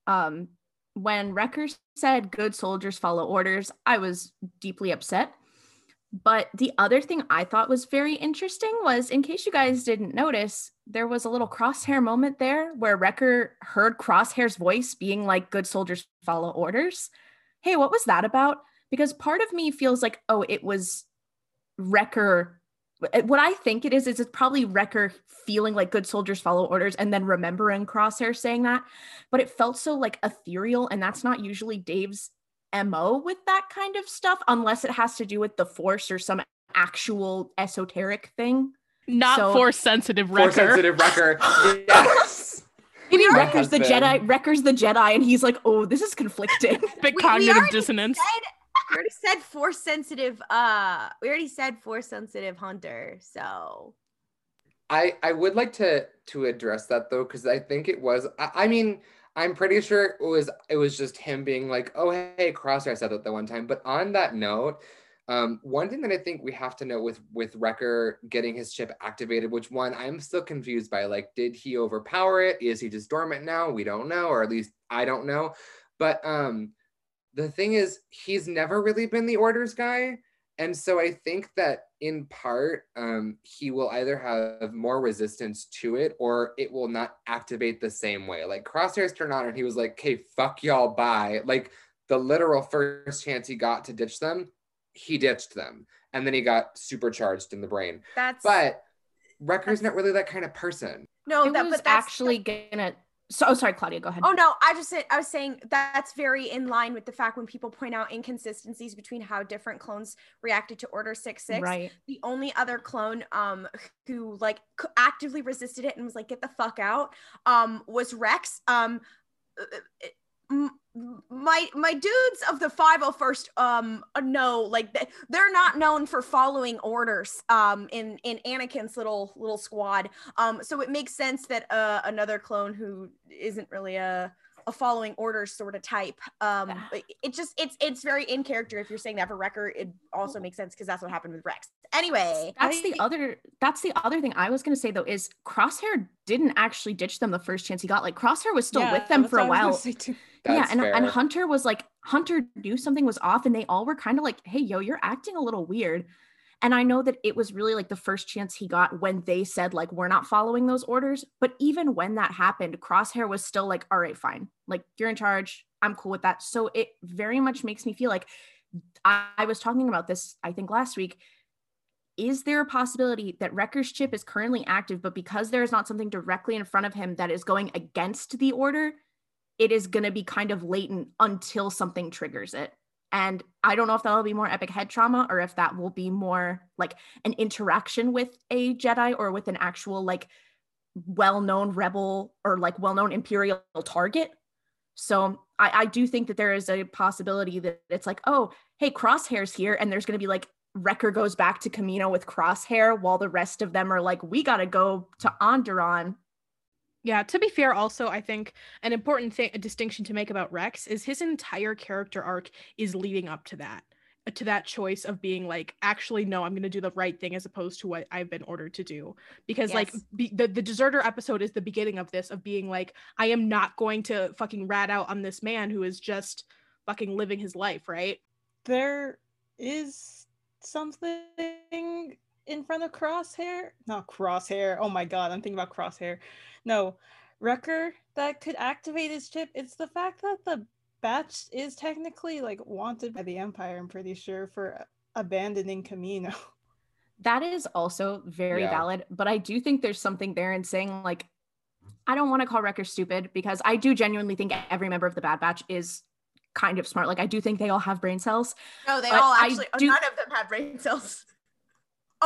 Speaker 2: um when wrecker said good soldiers follow orders i was deeply upset but the other thing i thought was very interesting was in case you guys didn't notice there was a little crosshair moment there where wrecker heard crosshair's voice being like good soldiers follow orders. Hey what was that about? Because part of me feels like oh it was wrecker eh, what i think it is is it's probably wrecker feeling like good soldiers follow orders and then remembering crosshair saying that. But it felt so like ethereal and that's not usually dave's mo with that kind of stuff unless it has to do with the force or some actual esoteric thing
Speaker 1: Not
Speaker 2: So-
Speaker 1: force sensitive
Speaker 3: Force
Speaker 1: wrecker.
Speaker 3: sensitive wrecker. <laughs> yes. <laughs>
Speaker 2: maybe
Speaker 3: My
Speaker 2: wrecker's the
Speaker 3: husband.
Speaker 2: jedi wrecker's the jedi and he's like oh this is conflicting <laughs>
Speaker 1: Big
Speaker 4: We- we
Speaker 1: cognitive
Speaker 4: already
Speaker 1: dissonance.
Speaker 4: said- we already said force sensitive. Uh, we already said force sensitive hunter. So
Speaker 3: I I would like to to address that though because I think it was I, I mean I'm pretty sure it was it was just him being like oh hey Crosshair said that the one time. But on that note um one thing that I think we have to note with with Wrecker getting his chip activated which one I'm still confused by like did he overpower it? Is he just dormant now? We don't know or at least I don't know. But um the thing is he's never really been the orders guy and so I think that in part, um, he will either have more resistance to it or it will not activate the same way. Like Crosshairs turned on and he was like, okay, fuck y'all, bye. Like the literal first chance he got to ditch them, he ditched them. And then he got supercharged in the brain.
Speaker 4: that's
Speaker 3: But Wrecker's not really that kind of person.
Speaker 4: no.
Speaker 2: it
Speaker 4: that
Speaker 2: was
Speaker 4: but that's
Speaker 2: actually gonna so oh sorry claudia go ahead
Speaker 4: Oh no, I just said I was saying that's very in line with the fact when people point out inconsistencies between how different clones reacted to Order Six Six.
Speaker 2: right
Speaker 4: The only other clone um who like actively resisted it and was like get the fuck out um was Rex. Um uh, uh, my my dudes of the 501st um know like they're not known for following orders um in in Anakin's little little squad um so it makes sense that uh another clone who isn't really a a following orders sort of type um
Speaker 2: Yeah.
Speaker 4: it- just it's it's very in character if you're saying that for Wrecker it also makes sense because that's what happened with Rex anyway
Speaker 2: That's
Speaker 5: I-
Speaker 2: the other that's the other thing I was gonna say though is Crosshair didn't actually ditch them the first chance he got. Like Crosshair was still
Speaker 5: Yeah,
Speaker 2: with them for a while.
Speaker 3: That's
Speaker 2: yeah, uh, and,
Speaker 3: fair.
Speaker 2: and Hunter was like Hunter knew something was off, and they all were kind of like, "Hey, yo, you're acting a little weird." And I know that it was really like the first chance he got when they said like we're not following those orders. But even when that happened, Crosshair was still like, "All right, fine. Like you're in charge. I'm cool with that." So it very much makes me feel like I, I was talking about this. I think last week is there a possibility that Wrecker's chip is currently active, but because there is not something directly in front of him that is going against the order, it is going to be kind of latent until something triggers it. And I don't know if that'll be more epic head trauma or if that will be more like an interaction with a Jedi or with an actual like well-known rebel or like well-known imperial target. So I, I do think that there is a possibility that it's like, oh, hey, crosshairs here, and there's going to be like Wrecker goes back to Kamino with Crosshair while the rest of them are like, we gotta go to Onderon.
Speaker 1: Yeah, to be fair, also, I think an important thing, a distinction to make about Rex is his entire character arc is leading up to that, uh, to that choice of being like, actually, no, I'm going to do the right thing as opposed to what I've been ordered to do. Because, like, be, the, the deserter episode is the beginning of this, of being like, I am not going to fucking rat out on this man who is just fucking living his life, right?
Speaker 5: There is something in front of Crosshair. Not Crosshair. Oh my god, I'm thinking about Crosshair. No, Wrecker that could activate his chip. It's the fact that the batch is technically like wanted by the Empire. I'm pretty sure for abandoning Kamino. <laughs>
Speaker 2: That is also very
Speaker 3: Yeah.
Speaker 2: valid, but I do think there's something there in saying like I don't want to call Wrecker stupid because I do genuinely think every member of the Bad Batch is kind of smart. Like I do think they all have brain cells.
Speaker 4: No, they all actually.
Speaker 2: do-
Speaker 4: none of them have brain cells.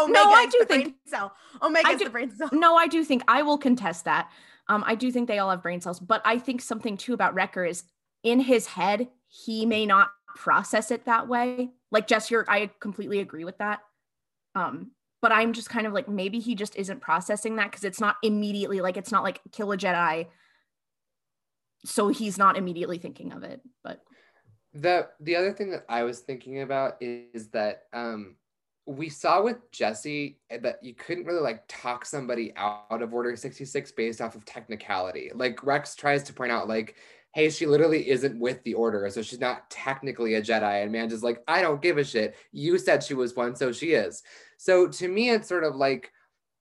Speaker 4: Omega
Speaker 2: I
Speaker 4: is
Speaker 2: do
Speaker 4: the
Speaker 2: think-
Speaker 4: brain cell. Omega
Speaker 2: I
Speaker 4: is
Speaker 2: do-
Speaker 4: the brain cell.
Speaker 2: No, I do think I will contest that. Um, I do think they all have brain cells, but I think something too about Wrecker is in his head, he may not process it that way. Like Jess, you're I completely agree with that. Um, but I'm just kind of like maybe he just isn't processing that because it's not immediately like it's not like kill a Jedi. So he's not immediately thinking of it. But
Speaker 3: The the other thing that I was thinking about is that um we saw with Jesse that you couldn't really like talk somebody out of Order 66 based off of technicality. Like Rex tries to point out like hey, she literally isn't with the order, so she's not technically a Jedi. And Manja's like, I don't give a shit. You said she was one, so she is. So to me, it's sort of like,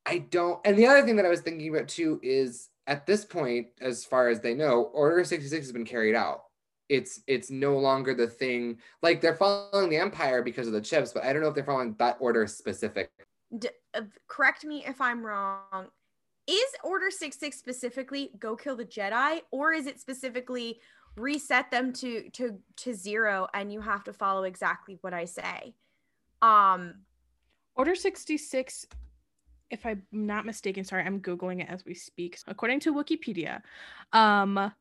Speaker 3: I don't. And the other thing that I was thinking about too is at this point, as far as they know, Order 66 has been carried out it's it's no longer the thing like they're following the empire because of the chips but i don't know if they're following that order specific
Speaker 4: D- uh, correct me if I'm wrong. Is Order 66 specifically go kill the Jedi, or is it specifically reset them to to to zero and you have to follow exactly what I say? Um,
Speaker 1: Order 66, if I'm not mistaken, sorry, I'm Googling it as we speak. According to Wikipedia, um,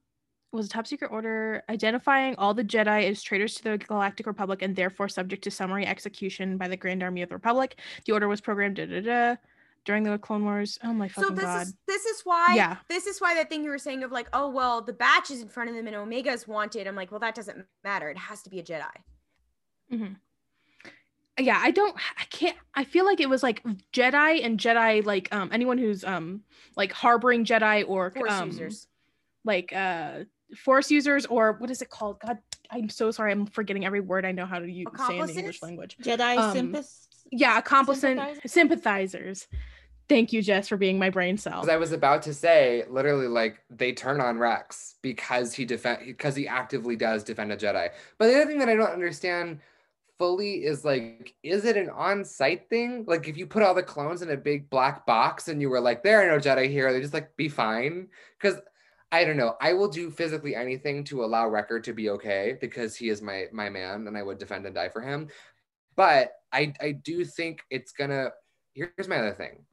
Speaker 1: was a top secret order identifying all the Jedi as traitors to the Galactic Republic and therefore subject to summary execution by the Grand Army of the Republic. The order was programmed da, da, da, during the Clone Wars. Oh my
Speaker 4: so this
Speaker 1: god.
Speaker 4: is this is why
Speaker 1: Yeah.
Speaker 4: this is why that thing you were saying of like, oh well, the batch is in front of them and Omega's wanted. I'm like, well, that doesn't matter. It has to be a Jedi.
Speaker 1: hmm Yeah, I don't I can't I feel like it was like Jedi and Jedi like um anyone who's um like harboring Jedi or
Speaker 4: Force
Speaker 1: um,
Speaker 4: users.
Speaker 1: like uh force users or what is it called? God i'm so sorry i'm forgetting every word i know how to use, say in the english language.
Speaker 5: Jedi
Speaker 1: Um,
Speaker 5: sympath-
Speaker 1: yeah accomplice
Speaker 5: Sympathizers?
Speaker 1: sympathizers. Thank you jess for being my brain cell.
Speaker 3: As i was about to say literally like they turn on rex because he defend because he actively does defend a jedi. But the other thing that i don't understand fully is like is it an on-site thing? Like if you put all the clones in a big black box and you were like there are no jedi here they just like be fine? Because I don't know. I will do physically anything to allow Wrecker to be okay because he is my my man and I would defend and die for him. But I I do think it's gonna. Here's my other thing.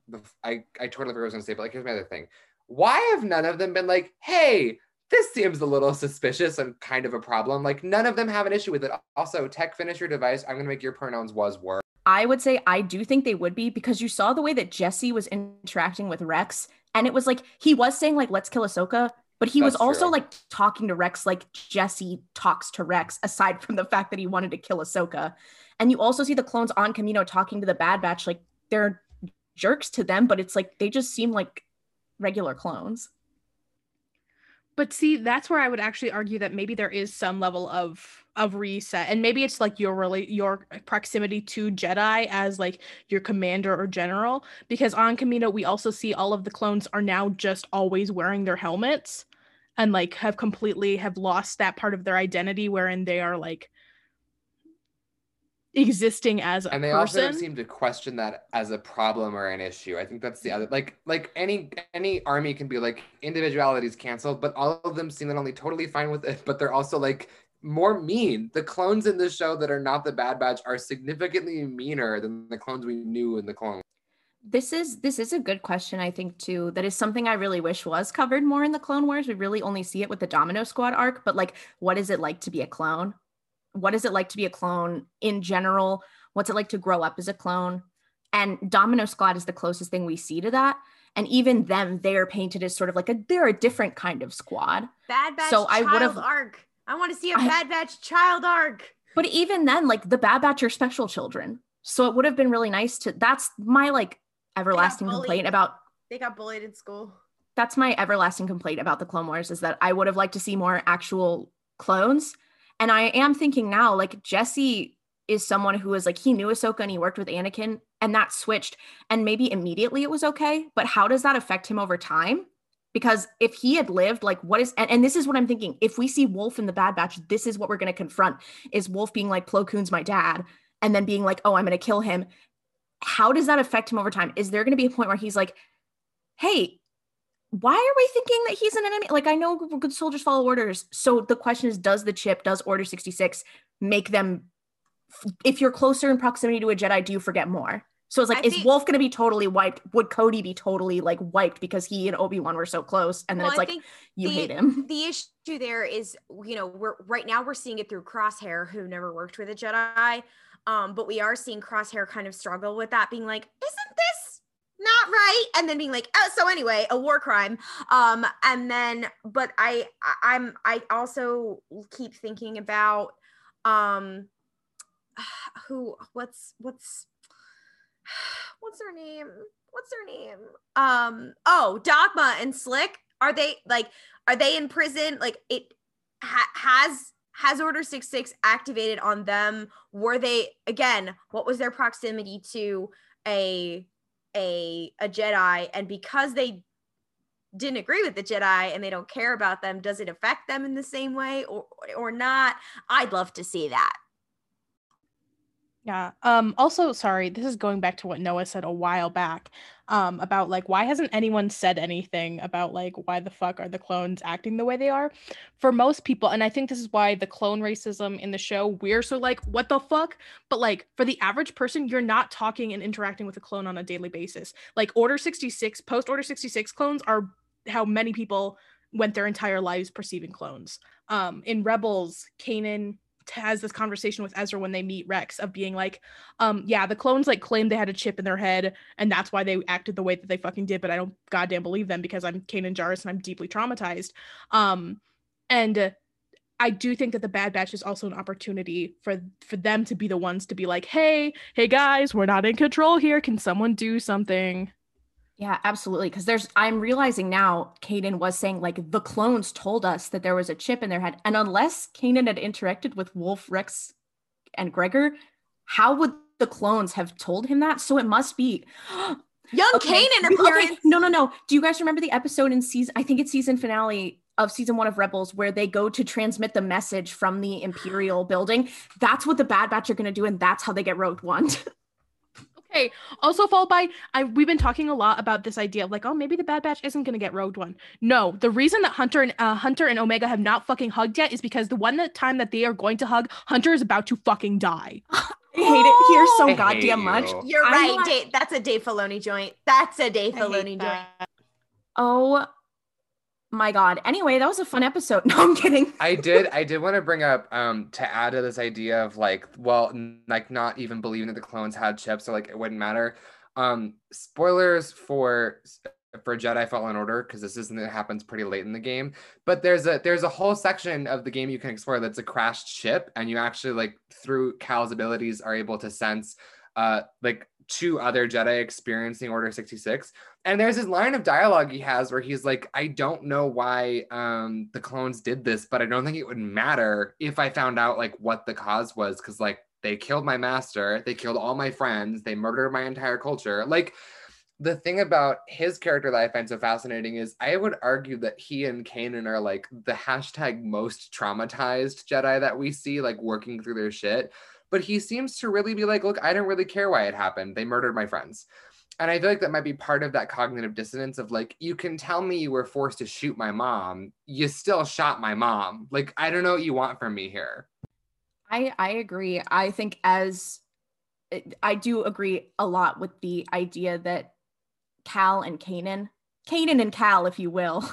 Speaker 3: I I totally forgot what I was gonna say, but like here's my other thing. Why have none of them been like, hey, this seems a little suspicious and kind of a problem? Like none of them have an issue with it. Also, tech finish your device. I'm gonna make your pronouns was were.
Speaker 2: I would say I do think they would be because you saw the way that Jesse was interacting with Rex, and it was like he was saying like "Let's kill Ahsoka," but he was also
Speaker 3: true.
Speaker 2: like talking to Rex like Jesse talks to Rex. Aside from the fact that he wanted to kill Ahsoka, and you also see the clones on Kamino talking to the Bad Batch like they're jerks to them, but it's like they just seem like regular clones.
Speaker 1: but see that's where i would actually argue that maybe there is some level of of reset and maybe it's like your really your proximity to jedi as like your commander or general because on kamino we also see all of the clones are now just always wearing their helmets and like have completely have lost that part of their identity wherein they are like existing as a
Speaker 3: and they also
Speaker 1: person.
Speaker 3: don't seem to question that as a problem or an issue. I think that's the other like like any any army can be like individuality is canceled but all of them seem not only totally fine with it but they're also like more mean. The clones in this show that are not the bad batch are significantly meaner than the clones we knew in the clone
Speaker 2: This is this is a good question, I think too. That is something I really wish was covered more in the Clone Wars. We really only see it with the Domino Squad arc, but like, what is it like to be a clone? What is it like to be a clone in general? What's it like to grow up as a clone? And Domino Squad is the closest thing we see to that. And even them, they are painted as sort of like a they're a different kind of squad.
Speaker 4: Bad Batch
Speaker 2: So I
Speaker 4: child
Speaker 2: would've-
Speaker 4: arc. I want to see a
Speaker 2: I-
Speaker 4: Bad Batch child arc.
Speaker 2: But even then, like the Bad Batch are special children. So it would have been really nice to that's my like everlasting complaint about
Speaker 4: They got bullied in school.
Speaker 2: that's my everlasting complaint about the Clone Wars is that I would have liked to see more actual clones. And I am thinking now, like Jesse is someone who is like he knew Ahsoka and he worked with Anakin, and that switched. And maybe immediately it was okay, but how does that affect him over time? Because if he had lived, like what is and, and this is what I'm thinking. If we see Wolf in the Bad Batch, this is what we're gonna confront: is Wolf being like Plo Koon's my dad, and then being like, oh, I'm gonna kill him. How does that affect him over time? Is there gonna be a point where he's like, hey, why are we thinking that he's an enemy? Like, I know good soldiers follow orders. So the question is, does the chip, does Order 66 make them, if you're closer in proximity to a Jedi, do you forget more? So it's like,
Speaker 4: I
Speaker 2: is
Speaker 4: think-
Speaker 2: Wolf going to be totally wiped? Would Cody be totally like wiped because he and Obi Wan were so close? And then
Speaker 4: well,
Speaker 2: it's
Speaker 4: I
Speaker 2: like, you
Speaker 4: the-
Speaker 2: hate him. <laughs>
Speaker 4: the issue there is you know we're right now we're seeing it through crosshair who never worked with a jedi um but we are seeing crosshair kind of struggle with that being like isn't this not right? And then being like oh so anyway a war crime. Um and then but i i'm i also keep thinking about um <sighs> who what's what's <sighs> what's her name? What's her name? Um oh dogma and slick are they like are they in prison? Like it ha- has has order 66 activated on them? Were they again what was their proximity to a a a jedi? And because they didn't agree with the jedi and they don't care about them does it affect them in the same way or or not? I'd love to see that
Speaker 1: Yeah. Um also sorry, this is going back to what Noah said a while back um about like why hasn't anyone said anything about like why the fuck are the clones acting the way they are? For most people and I think this is why the clone racism in the show we're so like what the fuck? But like for the average person you're not talking and interacting with a clone on a daily basis. Like Order 66 post Order 66 clones are how many people went their entire lives perceiving clones. Um in Rebels, Kanan has this conversation with Ezra when they meet Rex of being like, um, yeah, the clones like claimed they had a chip in their head and that's why they acted the way that they fucking did, but I don't goddamn believe them because I'm Kanan Jarrus and I'm deeply traumatized. Um, and I do think that the Bad Batch is also an opportunity for for them to be the ones to be like, hey, hey guys, we're not in control here. Can someone do something?
Speaker 2: Yeah, absolutely. Because there's, I'm realizing now, Kanan was saying like the clones told us that there was a chip in their head, and unless Kanan had interacted with Wolf, Rex, and Gregor, how would the clones have told him that? So it must be <gasps>
Speaker 4: young
Speaker 2: Okay,
Speaker 4: kanan
Speaker 2: okay, No, no, no. Do you guys remember the episode in season? I think it's season finale of season one of Rebels where they go to transmit the message from the Imperial building. That's what the Bad Batch are going to do, and that's how they get Rogue One. <laughs>
Speaker 1: Okay. Also followed by I we've been talking a lot about this idea of like, oh, maybe the Bad Batch isn't gonna get Rogue One. No, the reason that Hunter and uh, Hunter and Omega have not fucking hugged yet is because the one that time that they are going to hug, Hunter is about to fucking die. <laughs>
Speaker 2: I hate it here so
Speaker 3: I
Speaker 2: goddamn
Speaker 3: you.
Speaker 2: much.
Speaker 4: you're
Speaker 2: I'm
Speaker 4: right
Speaker 2: not-
Speaker 4: Dave. that's a dave filoni joint that's a dave
Speaker 5: I hate
Speaker 4: filoni joint.
Speaker 2: Oh my god. Anyway, that was a fun episode. <laughs> No, I'm kidding.
Speaker 3: I did I did want to bring up um to add to this idea of like well n- like not even believing that the clones had chips or like it wouldn't matter. Um spoilers for for Jedi Fallen Order because this isn't it happens pretty late in the game. But there's a there's a whole section of the game you can explore that's a crashed ship and you actually like through Cal's abilities are able to sense uh like two other Jedi experiencing Order 66. And there's this line of dialogue he has where he's like, I don't know why um the clones did this, but I don't think it would matter if I found out like what the cause was, because like they killed my master, they killed all my friends, they murdered my entire culture. Like the thing about his character that I find so fascinating is I would argue that he and Kanan are like the hashtag most traumatized Jedi that we see, like working through their shit. But he seems to really be like, look, I don't really care why it happened. They murdered my friends. And I feel like that might be part of that cognitive dissonance of like, you can tell me you were forced to shoot my mom. You still shot my mom. Like, I don't know what you want from me here.
Speaker 2: I I agree. I think as eh, I do agree a lot with the idea that Cal and Kanan, Kanan and Cal, if you will,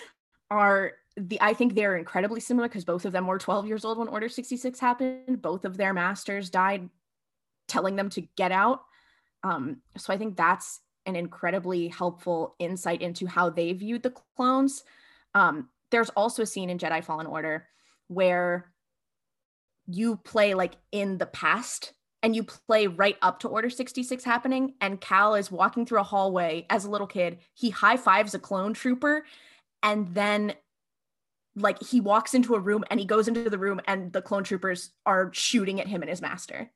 Speaker 2: <laughs> are the I think they're incredibly similar because both of them were 12 years old when Order 66 happened. Both of their masters died telling them to get out. Um, so I think that's an incredibly helpful insight into how they viewed the clones. Um, there's also a scene in Jedi Fallen Order where you play like in the past and you play right up to Order 66 happening. And Cal is walking through a hallway as a little kid. He high fives a clone trooper and then like he walks into a room and he goes into the room and the clone troopers are shooting at him and his master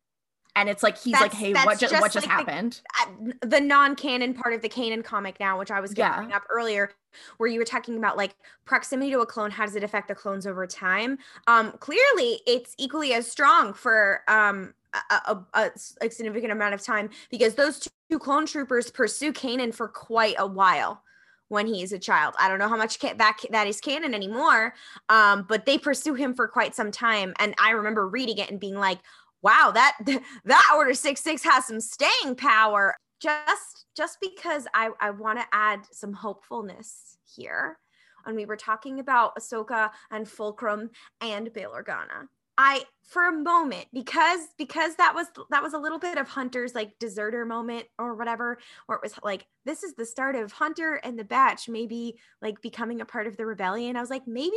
Speaker 2: and it's like he's
Speaker 4: That's-
Speaker 2: like hey what just, what just
Speaker 4: like the-
Speaker 2: happened
Speaker 4: uh, the non-canon part of the canon comic now which i was
Speaker 2: Yeah.
Speaker 4: getting up earlier where you were talking about like proximity to a clone how does it affect the clones over time um clearly it's equally as strong for um a, a, a- a significant amount of time because those two clone troopers pursue Kanan for quite a while when he is a child. I don't know how much ca- that that is canon anymore, um, but they pursue him for quite some time. And I remember reading it and being like, "Wow, that <laughs> that Order Six Six has some staying power." Just just because I I want to add some hopefulness here. And we were talking about Ahsoka and Fulcrum and Bail Organa. I for a moment because because that was that was a little bit of Hunter's like deserter moment or whatever where it was like this is the start of Hunter and the batch maybe like becoming a part of the rebellion. I was like maybe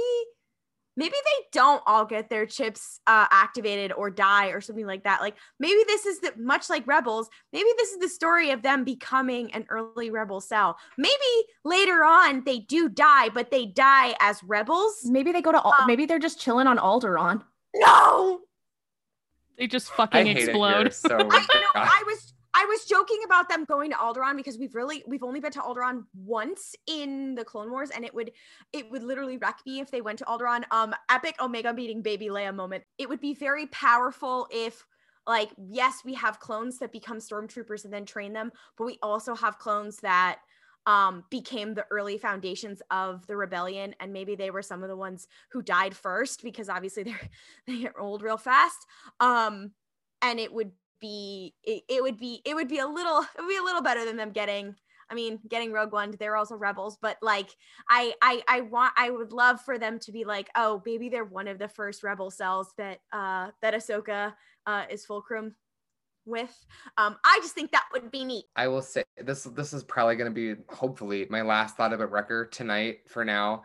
Speaker 4: maybe they don't all get their chips uh, activated or die or something like that. Like maybe this is the much like rebels. Maybe this is the story of them becoming an early rebel cell. Maybe later on they do die, but they die as rebels.
Speaker 2: maybe they go to
Speaker 4: Um,
Speaker 2: maybe they're just chilling on alderaan
Speaker 4: No,
Speaker 1: They just
Speaker 3: I
Speaker 1: fucking
Speaker 3: hate
Speaker 1: explode.
Speaker 3: it here. So
Speaker 4: I know. I was I was joking about them going to Alderaan because we've really we've only been to Alderaan once in the Clone Wars, and it would it would literally wreck me if they went to Alderaan. Um, epic Omega meeting Baby Leia moment. It would be very powerful if. Like, yes, we have clones that become stormtroopers and then train them, but we also have clones that um became the early foundations of the rebellion and maybe they were some of the ones who died first because obviously they're <laughs> they get old real fast um and it would be it, it would be it would be a little it would be a little better than them getting I mean getting Rogue One. They're also rebels but like I I I want I would love for them to be like oh maybe they're one of the first rebel cells that uh that Ahsoka uh is fulcrum with. Um I just think that would be neat.
Speaker 3: I will say this this is probably to be hopefully my last thought about Wrecker tonight for now.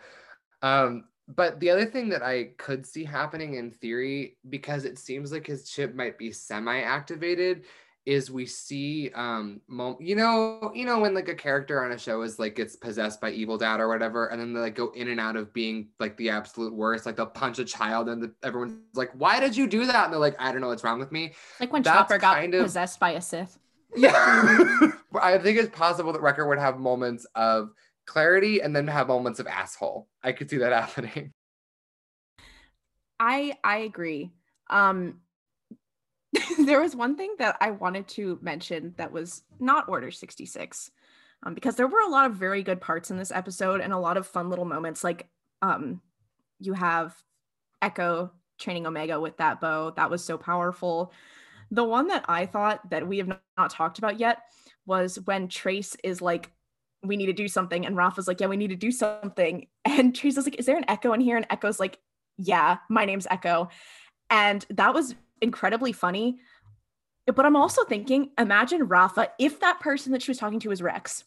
Speaker 3: Um, but the other thing that I could see happening in theory, because it seems like his chip might be semi-activated, is we see um mom- you know you know when like a character on a show is like gets possessed by evil dad or whatever and then they like go in and out of being like the absolute worst like they'll punch a child and the, everyone's like why did you do that? And they're like i don't know what's wrong with me.
Speaker 2: Like when
Speaker 3: That's
Speaker 2: chopper got
Speaker 3: kind of-
Speaker 2: possessed by a sith.
Speaker 3: Yeah. <laughs> I think it's possible that Wrecker would have moments of clarity and then have moments of asshole. I could see that <laughs> happening.
Speaker 2: I I agree. Um <laughs> there was one thing that I wanted to mention that was not Order 66. Um, because there were a lot of very good parts in this episode and a lot of fun little moments. Like um you have Echo training Omega with that bow. That was so powerful. The one that I thought that we have not, not talked about yet was when Trace is like, we need to do something. And Rafa's like, yeah, we need to do something. <laughs> And is like, is there an echo in here? And Echo's like, yeah, my name's Echo. And that was incredibly funny. But I'm also thinking, imagine Rafa, if that person that she was talking to was Rex,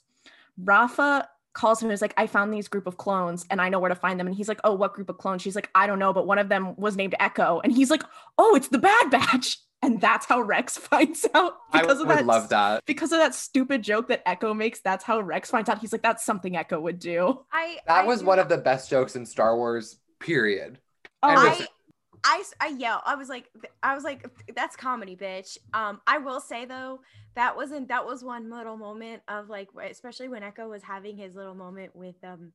Speaker 2: Rafa calls him and is like, I found these group of clones and I know where to find them. And he's like, Oh, what group of clones? She's like, I don't know, but one of them was named Echo. And he's like, Oh, it's the Bad Batch. And that's how Rex <laughs> finds out
Speaker 3: I
Speaker 2: because
Speaker 3: would
Speaker 2: of that
Speaker 3: love that.
Speaker 2: because of that stupid joke that Echo makes. That's how Rex finds out. He's like, that's something Echo would do.
Speaker 4: I
Speaker 3: That
Speaker 4: I
Speaker 3: was one of the best jokes in Star Wars, period.
Speaker 2: Oh,
Speaker 4: I, I, I yell. I was like, I was like, that's comedy, bitch. Um, I will say though, that wasn't that was one little moment of like, especially when Echo was having his little moment with um,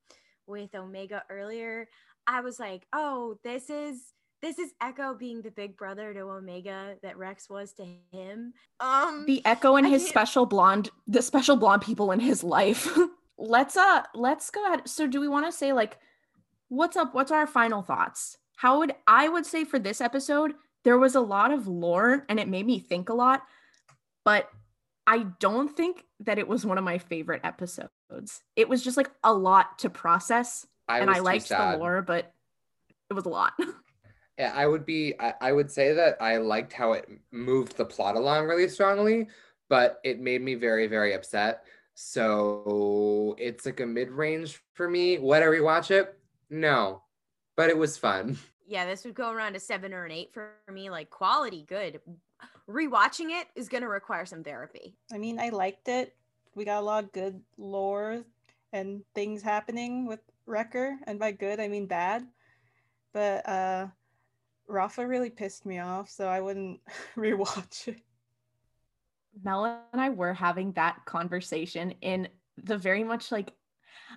Speaker 4: with Omega earlier. I was like, oh, this is this is Echo being the big brother to Omega that Rex was to him. Um,
Speaker 2: the Echo and
Speaker 4: I
Speaker 2: his
Speaker 4: can't-
Speaker 2: special blonde, the special blonde people in his life. <laughs> let's uh let's go ahead. So do we want to say like what's up? What's our final thoughts? How would I would say for this episode, there was a lot of lore and it made me think a lot, but I don't think that it was one of my favorite episodes. It was just like a lot to process.
Speaker 3: I
Speaker 2: and I
Speaker 3: too
Speaker 2: liked the lore, but it was a lot. <laughs>
Speaker 3: Yeah, I would be. I, I would say that I liked how it moved the plot along really strongly, but it made me very, very upset. So it's like a mid range for me. Would I rewatch it? No, but it was fun. <laughs>
Speaker 4: Yeah, this would go around a seven or an eight for me. Like quality, good. Rewatching it is going to require some therapy.
Speaker 5: I mean, I liked it. We got a lot of good lore and things happening with Wrecker, and by good I mean bad. But uh Rafa really pissed me off, so I wouldn't <laughs> rewatch it.
Speaker 2: Mel and I were having that conversation in the very much like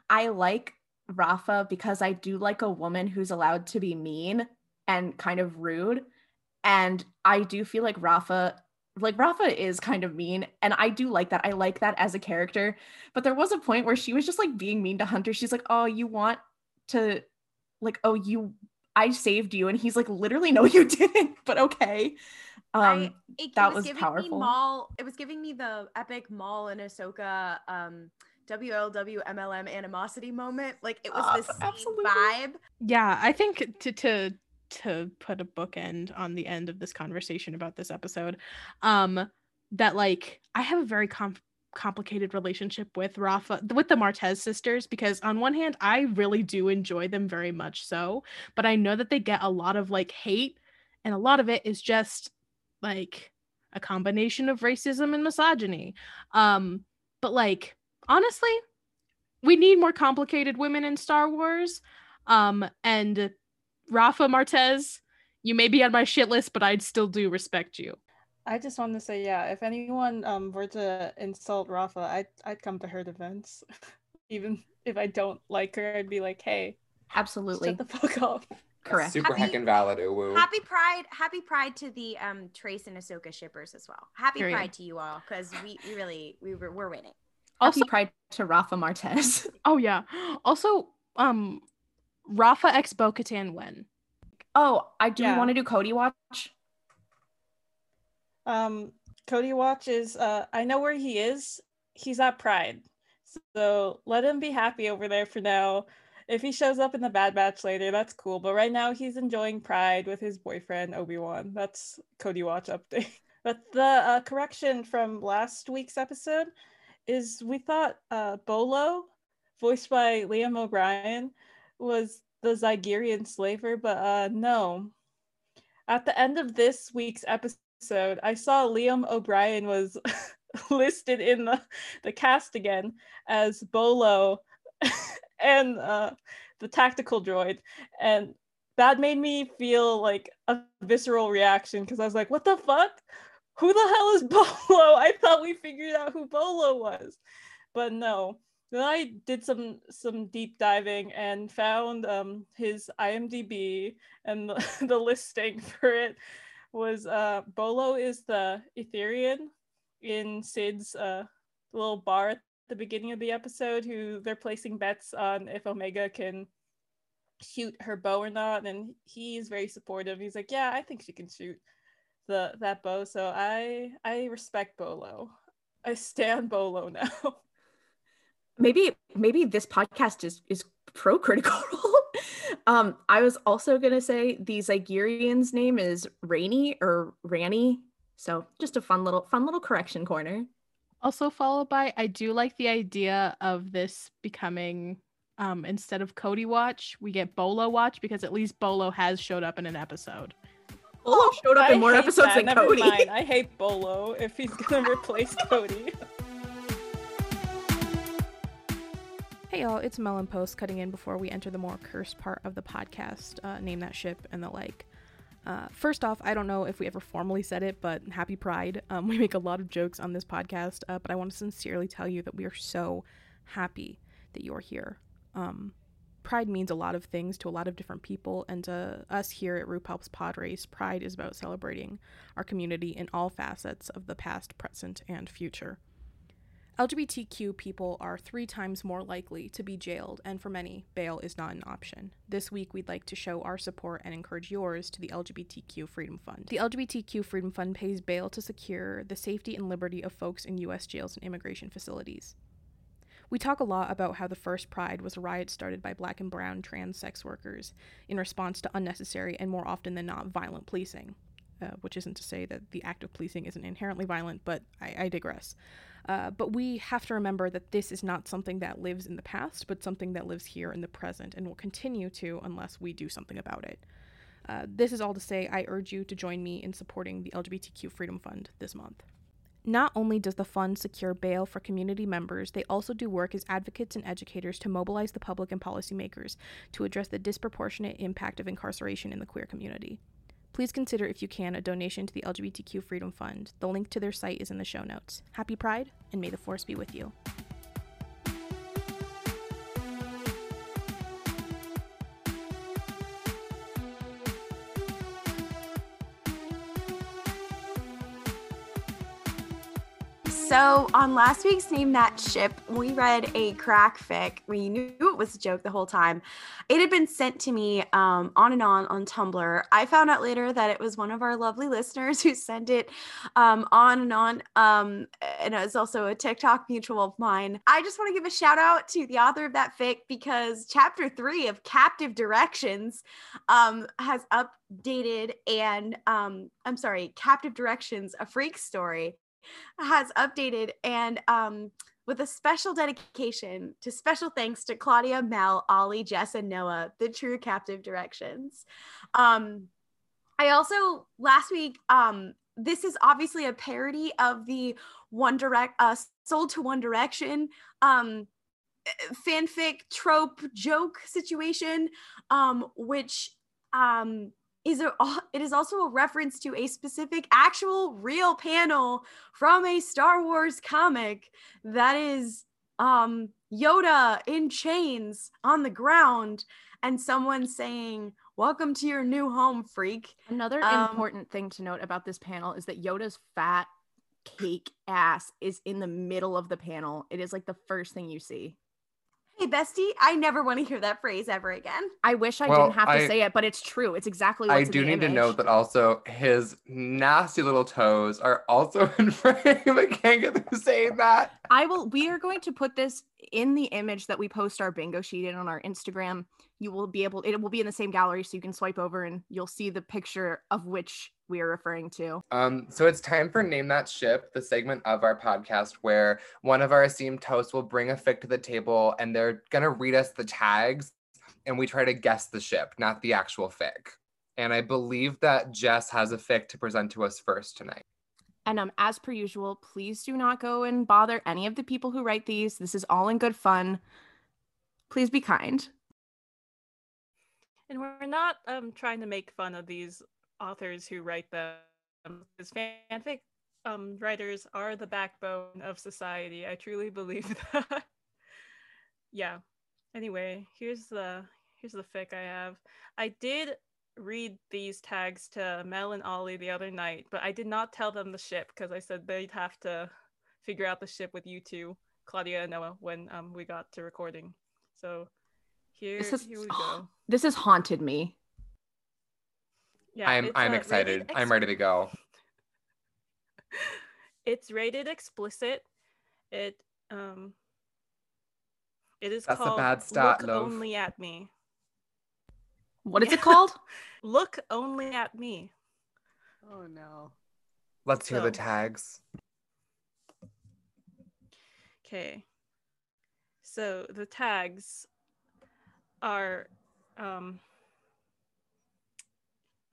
Speaker 2: I like Rafa because I do like a woman who's allowed to be mean and kind of rude. And I do feel like Rafa like Rafa is kind of mean and I do like that. I like that as a character. But there was a point where she was just like being mean to Hunter. She's like, "Oh, you want to like oh, you I saved you." And he's like, "Literally no you <laughs> didn't." But okay. Um
Speaker 4: I, it,
Speaker 2: that
Speaker 4: it
Speaker 2: was
Speaker 4: giving
Speaker 2: powerful.
Speaker 4: Me Maul, it was giving me the epic Maul and Ahsoka um WLW MLM animosity moment. Like it was
Speaker 2: Uh,
Speaker 4: the same
Speaker 2: absolutely.
Speaker 4: vibe.
Speaker 1: Yeah, I think to to to put a bookend on the end of this conversation about this episode, um, that like I have a very com- complicated relationship with Rafa with the Martez sisters because on one hand I really do enjoy them very much so, but I know that they get a lot of like hate and a lot of it is just like a combination of racism and misogyny. Um, but like honestly, we need more complicated women in Star Wars. Um, and Rafa Martez, you may be on my shit list, but I'd still do respect you.
Speaker 5: I just want to say, yeah, if anyone um were to insult Rafa, I'd I'd come to her defense. <laughs> Even if I don't like her, I'd be like, hey,
Speaker 2: Absolutely.
Speaker 5: shut the <laughs> fuck up.
Speaker 2: Correct.
Speaker 3: Super
Speaker 4: Happy-
Speaker 3: heckin' valid. Ooh.
Speaker 4: Happy Pride, happy Pride to the um Trace and Ahsoka shippers as well. Happy
Speaker 1: Period.
Speaker 4: Pride to you all because we, we really we were we're winning.
Speaker 2: Happy
Speaker 1: Also,
Speaker 2: pride to Rafa Martez. <laughs>
Speaker 1: oh yeah. Also, um, Rafa ex Bo Katan when?
Speaker 2: Oh, I do
Speaker 5: Yeah.
Speaker 2: want to do Cody watch.
Speaker 5: Um, Cody Watch is uh I know where he is. He's at Pride. So let him be happy over there for now. If he shows up in the Bad Batch later, that's cool. But right now he's enjoying Pride with his boyfriend Obi-Wan. That's Cody Watch update. <laughs> But the uh, correction from last week's episode is we thought uh Bolo, voiced by Liam O'Brien, was the Zygerian slaver, but uh no. At the end of this week's episode, I saw Liam O'Brien was <laughs> listed in the, the cast again as Bolo <laughs> and uh, the tactical droid. And that made me feel like a visceral reaction because I was like, what the fuck? Who the hell is <laughs> Bolo? I thought we figured out who Bolo was. But no. Then I did some some deep diving and found um, his IMDb and the, the listing for it was uh Bolo is the Etherean in Cid's uh little bar at the beginning of the episode who they're placing bets on if Omega can shoot her bow or not and he's very supportive. He's like, "Yeah, I think she can shoot the that bow." So I I respect Bolo. I stand <laughs> Bolo now.
Speaker 2: maybe maybe this podcast is is pro critical role. <laughs> um, I was also gonna say the Zygerian's name is Rainy or Ranny. So just a fun little fun little correction corner.
Speaker 1: Also followed by I do like the idea of this becoming um instead of Cody watch, we get Bolo watch because at least Bolo has showed up in an episode.
Speaker 2: Bolo showed up in
Speaker 5: I
Speaker 2: more episodes
Speaker 5: that.
Speaker 2: than
Speaker 5: Never
Speaker 2: Cody.
Speaker 5: mind. <laughs> I hate Bolo if he's gonna replace Cody. <laughs>
Speaker 1: Hey y'all, it's Melon Post cutting in before we enter the more cursed part of the podcast, uh, name that ship and the like. Uh, first off, I don't know if we ever formally said it, but happy Pride. Um, <laughs> we make a lot of jokes on this podcast, uh, but I want to sincerely tell you that we are so happy that you're here. Um, Pride means a lot of things to a lot of different people, and to us here at RuPaul's Pod Race, Pride is about celebrating our community in all facets of the past, present, and future. LGBTQ people are three times more likely to be jailed, and for many, bail is not an option. This week, we'd like to show our support and encourage yours to the LGBTQ Freedom Fund. The LGBTQ Freedom Fund pays bail to secure the safety and liberty of folks in U.S. jails and immigration facilities. We talk a lot about how the first Pride was a riot started by black and brown trans sex workers in response to unnecessary and more often than not violent policing. Uh, which isn't to say that the act of policing isn't inherently violent, but I, I digress. Uh, but we have to remember that this is not something that lives in the past, but something that lives here in the present and will continue to unless we do something about it. Uh, this is all to say, I urge you to join me in supporting the LGBTQ Freedom Fund this month. Not only does the fund secure bail for community members, they also do work as advocates and educators to mobilize the public and policymakers to address the disproportionate impact of incarceration in the queer community. Please consider, if you can, a donation to the LGBTQ Freedom Fund. The link to their site is in the show notes. Happy Pride, and may the force be with you.
Speaker 4: So on last week's Name That Ship, we read a crack fic. We knew it was a joke the whole time. It had been sent to me um, on and on on Tumblr. I found out later that it was one of our lovely listeners <laughs> who sent it um, on and on. Um, and it was also a TikTok mutual of mine. I just want to give a shout out to the author of that fic because chapter three of Captive Directions um, has updated and um, I'm sorry, Captive Directions, a freak story has updated and um, with a special dedication to special thanks to Claudia, Mel, Ollie, Jess, and Noah, the true captive directions. Um, I also last week, um, this is obviously a parody of the One Direct, uh, Sold to One Direction um, fanfic trope joke situation, um, which um, is a, it is also a reference to a specific actual real panel from a Star Wars comic that is um Yoda in chains on the ground and someone saying welcome to your new home freak
Speaker 2: Another
Speaker 4: Um,
Speaker 2: important thing to note about this panel is that Yoda's fat cake ass is in the middle of the panel. It is like the first thing you see.
Speaker 4: Hey bestie i never want to hear that phrase ever again
Speaker 2: I wish I
Speaker 3: Well,
Speaker 2: didn't have to
Speaker 3: I-
Speaker 2: say it, but it's true. It's exactly what's
Speaker 3: I do
Speaker 2: the
Speaker 3: need to note that also his nasty little toes are also <laughs> in frame. I can't get through saying that.
Speaker 2: I will. We are going to put this in the image that we post our bingo sheet in on our Instagram. You will be able. It will be in the same gallery, so you can swipe over and you'll see the picture of which we are referring to.
Speaker 3: Um, so it's time for Name That Ship, the segment of our podcast where one of our esteemed hosts will bring a fic to the table and they're gonna read us the tags and we try to guess the ship, not the actual fic. And I believe that Jess has a fic to present to us first tonight.
Speaker 2: And um, as per usual, please do not go and bother any of the people who write these. This is all in good fun. Please be kind.
Speaker 5: And we're not um trying to make fun of these authors who write them. Because fanfic um writers are the backbone of society. I truly <laughs> believe that. yeah. Anyway, here's the here's the fic I have. I did read these tags to Mel and Ollie the other night, but I did not tell them the ship because I said they'd have to figure out the ship with you two, Claudia and Noah, when um we got to recording. So here,
Speaker 2: This is-
Speaker 5: here we go. <gasps>
Speaker 2: This has haunted me.
Speaker 5: Yeah,
Speaker 3: I'm I'm
Speaker 5: uh,
Speaker 3: excited.
Speaker 5: rated
Speaker 3: I'm ready to go. <laughs>
Speaker 5: It's rated explicit. It um. It is
Speaker 3: That's a bad start,
Speaker 5: Look
Speaker 3: love.
Speaker 5: Only at Me.
Speaker 2: What is it <laughs> called?
Speaker 5: Look only at me.
Speaker 6: Oh no.
Speaker 3: Let's hear the tags.
Speaker 5: Okay. So the tags are um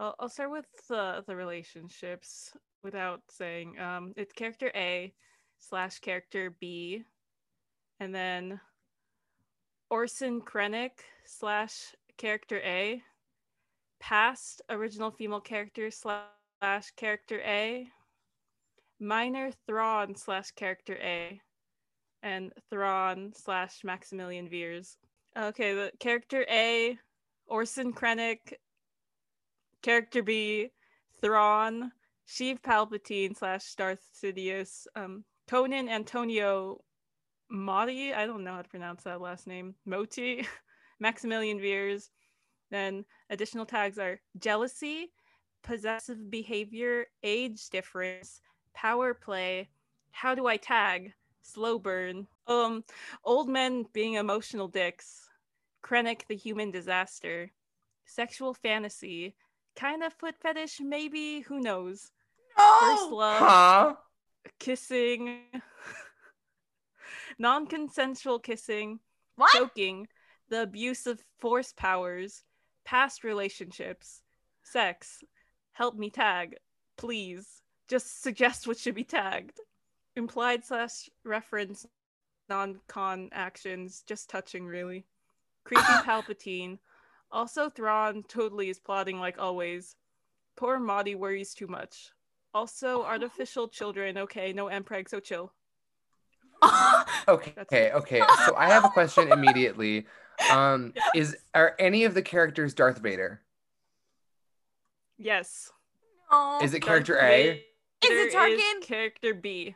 Speaker 5: I'll, I'll start with the the relationships without saying um it's character A slash character B and then Orson Krennic slash character A past original female character slash character A minor Thrawn slash character A and Thrawn slash Maximilian Veers. Okay, the character A, Orson Krennic. Character B, Thrawn, Sheev Palpatine slash Darth Sidious, um, Conan Antonio Motti, I don't know how to pronounce that last name, Motti, <laughs> Maximilian Veers. Then additional tags are jealousy, possessive behavior, age difference, power play, how do I tag, Slow burn. Um, old men being emotional dicks. Krennic the human disaster. Sexual fantasy. Kind of foot fetish, maybe. Who knows? First love.
Speaker 3: Huh?
Speaker 5: Kissing. <laughs> Non-consensual kissing.
Speaker 4: What?
Speaker 5: choking, the abuse of force powers, past relationships, sex, help me tag, please. Just suggest what should be tagged. Implied slash reference non con actions, just touching really. Creepy Palpatine. Also, Thrawn totally is plotting like always. Poor Motti worries too much. Also, artificial children. Okay, no Mpreg, so chill. <laughs>
Speaker 3: Okay, okay, okay. So I have a question immediately. Um, <laughs> is are any of the characters Darth Vader?
Speaker 5: Yes.
Speaker 4: No.
Speaker 3: Is it
Speaker 5: Darth
Speaker 3: character A?
Speaker 4: Is it
Speaker 5: Vader
Speaker 4: Tarkin?
Speaker 5: character B.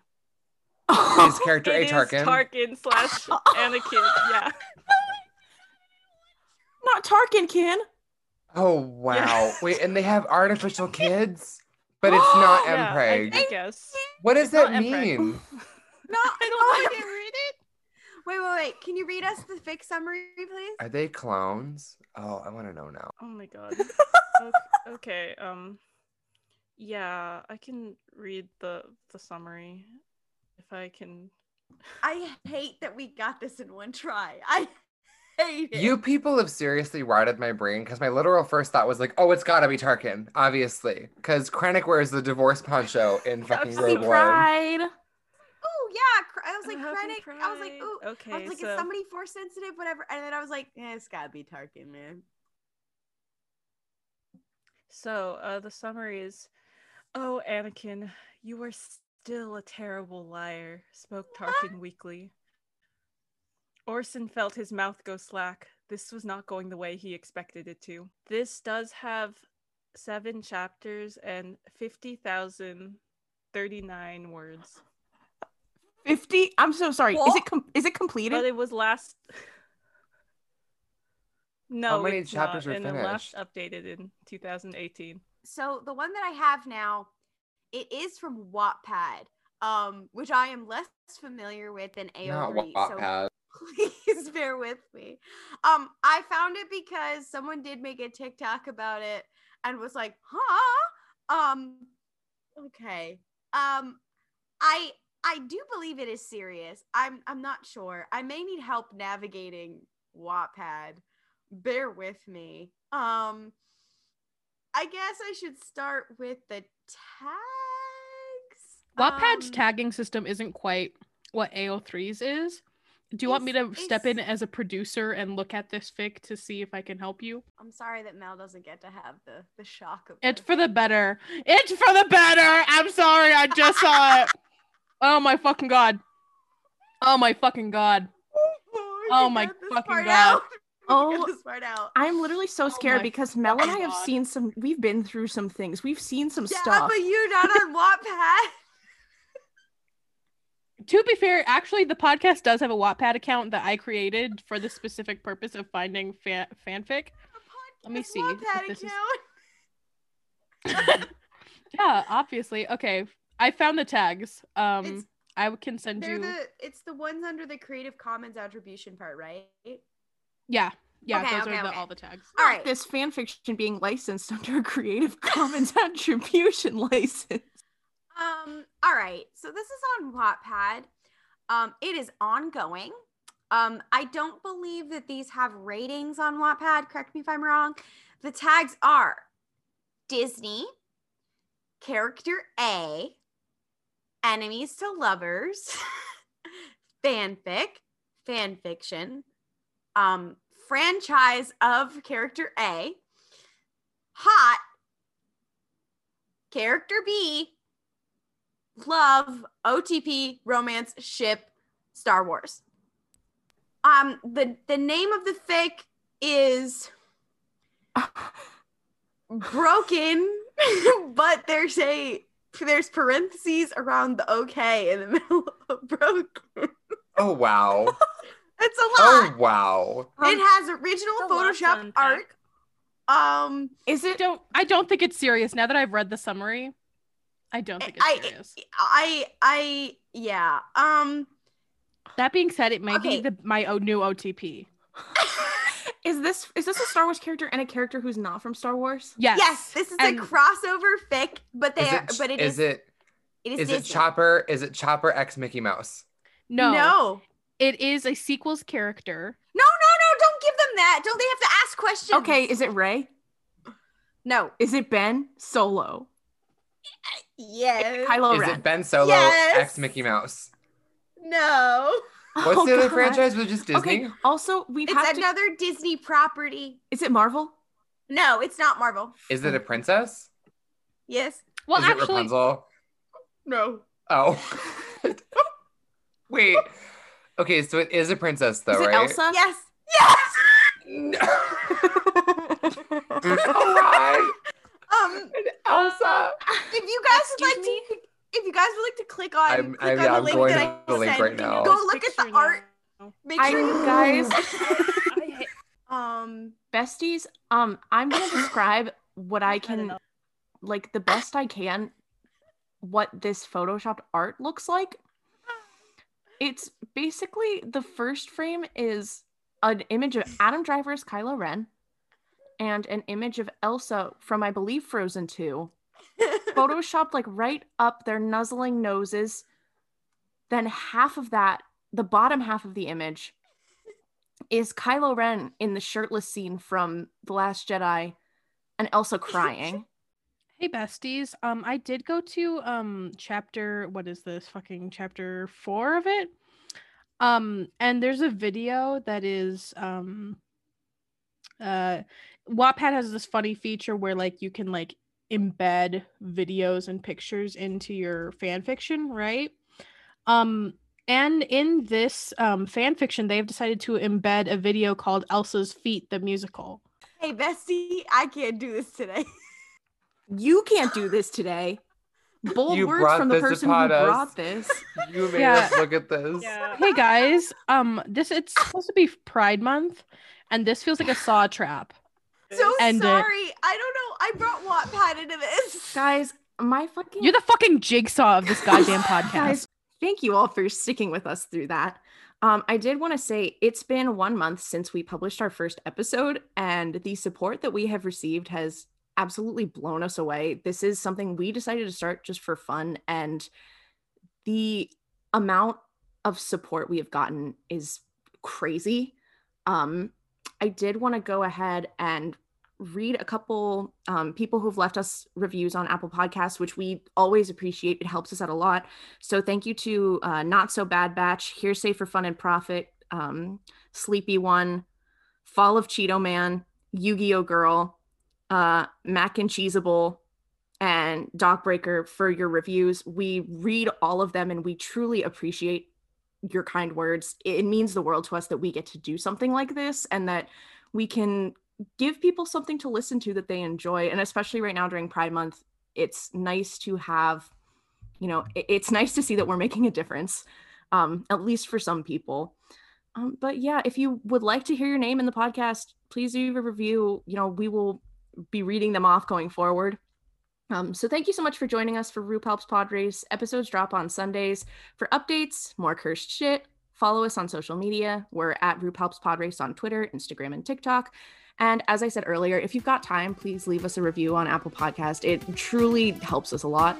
Speaker 3: Is character A
Speaker 5: It is
Speaker 3: Tarkin?
Speaker 5: Tarkin slash <laughs> Anakin. Yeah.
Speaker 2: Not Tarkin, Ken.
Speaker 3: oh wow!
Speaker 5: Yeah.
Speaker 3: Wait, and they have artificial <laughs> kids, but it's not
Speaker 5: yeah, I,
Speaker 3: Mpreg.
Speaker 5: I guess.
Speaker 3: What does
Speaker 5: it's
Speaker 3: that mean? <laughs>
Speaker 4: No,
Speaker 1: I don't
Speaker 4: oh,
Speaker 1: know.
Speaker 4: Read it. Wait, wait, wait. Can you read us the fake summary, please?
Speaker 3: Are they clones? Oh, I want to know now.
Speaker 5: Oh my god. <laughs> okay, okay. Um. Yeah, I can read the the summary if I can.
Speaker 4: I hate that we got this in one try. I hate it.
Speaker 3: You people have seriously rotted my brain because my literal first thought was like, oh, it's gotta be Tarkin, obviously, because Krennic wears the divorce poncho in fucking
Speaker 5: Happy
Speaker 3: Rogue One.
Speaker 2: Pride.
Speaker 4: Oh yeah, I was like
Speaker 5: Happy
Speaker 4: Krennic. I was like,
Speaker 5: Pride.
Speaker 4: ooh.
Speaker 5: Okay,
Speaker 4: I was like,
Speaker 5: so
Speaker 4: is somebody force sensitive, whatever? And then I was like, eh, it's gotta be Tarkin, man.
Speaker 5: so uh the summary is, oh Anakin, you are still a terrible liar. Spoke Tarkin <laughs> weakly. Orson felt his mouth go slack. This was not going the way he expected it to. This does have seven chapters and 50,039 words.
Speaker 2: 50? I'm so sorry. Is it com- is it completed?
Speaker 5: But it was last. <laughs> No, How
Speaker 3: many
Speaker 5: it's
Speaker 3: chapters
Speaker 5: not,
Speaker 3: are
Speaker 5: and it last
Speaker 3: finished?
Speaker 5: updated in 2018.
Speaker 4: So the one that I have now, it is from Wattpad, um, which I am less familiar with than
Speaker 3: Not
Speaker 4: AO3. So
Speaker 3: Wattpad. <laughs>
Speaker 4: please bear with me. Um, I found it because someone did make a TikTok about it and was like, huh? Um, okay. Um, I I do believe it is serious. I'm I'm not sure. I may need help navigating Wattpad. Bear with me. Um, I guess I should start with the tags.
Speaker 1: Wattpad's
Speaker 4: Um,
Speaker 1: tagging system isn't quite what AO3's is. Do you want me to step in as a producer and look at this fic to see if I can help you?
Speaker 4: I'm sorry that Mel doesn't get to have the the shock of
Speaker 1: It's for the better. It's for the better. I'm sorry. I just saw it. <laughs> Oh my fucking god. Oh my fucking god. Oh,
Speaker 4: oh
Speaker 1: we
Speaker 4: Oh my
Speaker 1: fucking God.
Speaker 4: out. <laughs>
Speaker 2: Oh,
Speaker 4: cut this part out.
Speaker 2: I'm literally so
Speaker 1: Oh
Speaker 2: scared
Speaker 1: my
Speaker 2: because Mel and I have
Speaker 1: God.
Speaker 2: seen some. We've been through some things. We've seen some
Speaker 4: Yeah,
Speaker 2: stuff.
Speaker 4: but you're not on <laughs> Wattpad.
Speaker 1: To be fair, actually, the podcast does have a Wattpad account that I created for the specific purpose of finding fa- fanfic. Let me see if
Speaker 4: Wattpad
Speaker 1: this is- <laughs> Yeah, obviously. Okay, I found the tags. Um,
Speaker 4: It's-
Speaker 1: I can send you.
Speaker 4: the it's the ones under the Creative Commons attribution part, right?
Speaker 1: Yeah, yeah,
Speaker 4: Okay,
Speaker 1: those
Speaker 4: okay,
Speaker 1: are the,
Speaker 4: okay.
Speaker 1: all the tags.
Speaker 4: All right.
Speaker 2: This fan fiction being licensed under a Creative Commons <laughs> attribution license.
Speaker 4: Um, all right. So this is on Wattpad. Um, it is ongoing. Um, I don't believe that these have ratings on Wattpad. Correct me if I'm wrong. The tags are Disney, character A, enemies to lovers, <laughs> fanfic, fan fiction, um, franchise of character A, hot, character B, love, OTP, romance, ship, Star Wars. Um, the the name of the fic is broken, <laughs> but there's a there's parentheses around the okay in the <laughs> middle of broken.
Speaker 3: Oh wow. <laughs>
Speaker 4: It's a lot.
Speaker 3: Oh
Speaker 4: lot.
Speaker 3: wow.
Speaker 4: it has original
Speaker 5: a lot to
Speaker 4: Photoshop art. Um,
Speaker 2: Is
Speaker 1: I
Speaker 2: it?
Speaker 1: don't. I don't think it's serious. Now that I've read the summary, I don't think it's
Speaker 4: I-
Speaker 1: serious.
Speaker 4: I I yeah. Um
Speaker 1: That being said, it might
Speaker 4: Okay.
Speaker 1: be the my o- new OTP. <laughs>
Speaker 2: Is this is this a Star Wars character and a character who's not from Star Wars?
Speaker 1: Yes.
Speaker 4: Yes, this is
Speaker 1: And-
Speaker 4: a crossover fic, but they are,
Speaker 3: it,
Speaker 4: but it
Speaker 3: is
Speaker 4: is,
Speaker 3: it
Speaker 4: it is
Speaker 3: is it Chopper? Is it Chopper X Mickey Mouse?
Speaker 1: No,
Speaker 4: no,
Speaker 1: it is a sequels character.
Speaker 4: no, no, no! Don't give them that. Don't they have to ask questions?
Speaker 2: Okay, is it Rey?
Speaker 4: No.
Speaker 2: Is it Ben Solo?
Speaker 4: Yes.
Speaker 2: Kylo
Speaker 3: is
Speaker 2: Ren.
Speaker 3: it Ben Solo
Speaker 4: Yes.
Speaker 3: X Mickey Mouse?
Speaker 4: No.
Speaker 3: What's
Speaker 2: Oh,
Speaker 3: the other
Speaker 2: God.
Speaker 3: franchise? Was it just Disney?
Speaker 2: Okay. Also, we
Speaker 4: It's
Speaker 2: have to.
Speaker 4: another Disney property.
Speaker 2: Is it Marvel?
Speaker 4: No, it's not Marvel.
Speaker 3: Is it a princess?
Speaker 4: Yes.
Speaker 1: Well,
Speaker 3: is it
Speaker 1: actually,
Speaker 3: Rapunzel?
Speaker 4: No.
Speaker 3: Oh. <laughs> Wait. Okay, so it is a princess though,
Speaker 2: is it
Speaker 3: right?
Speaker 2: Elsa?
Speaker 4: Yes. Yes. <laughs>
Speaker 3: No. <laughs> Alright.
Speaker 4: Um,
Speaker 3: Elsa.
Speaker 4: if you guys would like
Speaker 2: me?
Speaker 4: to, if you guys would like to click on,
Speaker 3: I'm-
Speaker 4: click
Speaker 3: I'm-
Speaker 4: on
Speaker 3: yeah,
Speaker 4: the
Speaker 3: I'm
Speaker 4: link
Speaker 3: going
Speaker 4: that
Speaker 3: to
Speaker 4: I
Speaker 3: the link
Speaker 4: sent,
Speaker 3: right now.
Speaker 4: Go look at the
Speaker 1: Picture now.
Speaker 4: art. Make
Speaker 2: I
Speaker 4: sure you <laughs>
Speaker 2: guys. <laughs>
Speaker 4: Um,
Speaker 2: Besties, um, I'm gonna describe what I
Speaker 5: I
Speaker 2: can, like the best I can, what this photoshopped art looks like. It's basically the first frame is an image of Adam Driver's as Kylo Ren, and an image of Elsa from I believe Frozen Two, <laughs> photoshopped like right up their nuzzling noses. Then half of that, the bottom half of the image, is Kylo Ren in the shirtless scene from The Last Jedi and Elsa <laughs> crying.
Speaker 1: Hey besties, um, I did go to um chapter what is this fucking chapter four of it, um, and there's a video that is um, uh, Wattpad has this funny feature where like you can like embed videos and pictures into your fan fiction, right? Um, and in this um fan fiction, they have decided to embed a video called Elsa's Feet, the musical.
Speaker 4: hey Bessie, I can't do this today. <laughs>
Speaker 2: You can't do this today. Bold
Speaker 3: You
Speaker 2: words from the person who
Speaker 3: us.
Speaker 2: brought this. <laughs>
Speaker 3: You made
Speaker 1: Yeah.
Speaker 3: us look at this.
Speaker 5: Yeah.
Speaker 1: hey guys um this it's supposed to be pride month and this feels like a saw trap <sighs>
Speaker 4: so
Speaker 1: And, uh,
Speaker 4: sorry. I don't know. I brought Wattpad into this.
Speaker 2: Guys, my fucking
Speaker 1: you're the fucking jigsaw of this goddamn <laughs> podcast
Speaker 2: Guys, thank you all for sticking with us through that. Um, I did want to say it's been one month since we published our first episode, and the support that we have received has absolutely blown us away. This is something we decided to start just for fun, and the amount of support we have gotten is crazy. Um, I did want to go ahead and read a couple um, people who've left us reviews on Apple Podcasts, which we always appreciate. It helps us out a lot. So thank you to uh, Not So Bad Batch, Hearsay for Fun and Profit, um, Sleepy One, Fall of Cheeto Man, Yu Gi Oh Girl, uh, Mac and Cheeseable, and Doc Breaker for your reviews. We read all of them and we truly appreciate your kind words. It means the world to us that we get to do something like this and that we can give people something to listen to that they enjoy. And especially right now during Pride Month, it's nice to have, you know, it's nice to see that we're making a difference, um, at least for some people. Um, but yeah, if you would like to hear your name in the podcast, please leave a review. You know, we will be reading them off going forward. Um, so thank you so much for joining us for RuPaul's Pod Race. Episodes drop on Sundays. For updates, more cursed shit, follow us on social media. We're at RuPaul's Pod Race on Twitter, Instagram, and TikTok. And as I said earlier, if you've got time, please leave us a review on Apple Podcast. It truly helps us a lot.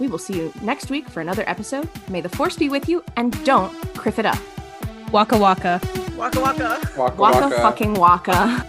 Speaker 2: We will see you next week for another episode. May the force be with you, and don't kriff it up.
Speaker 1: waka waka
Speaker 5: Waka waka.
Speaker 3: Waka
Speaker 2: Waka
Speaker 3: waka.
Speaker 2: fucking waka.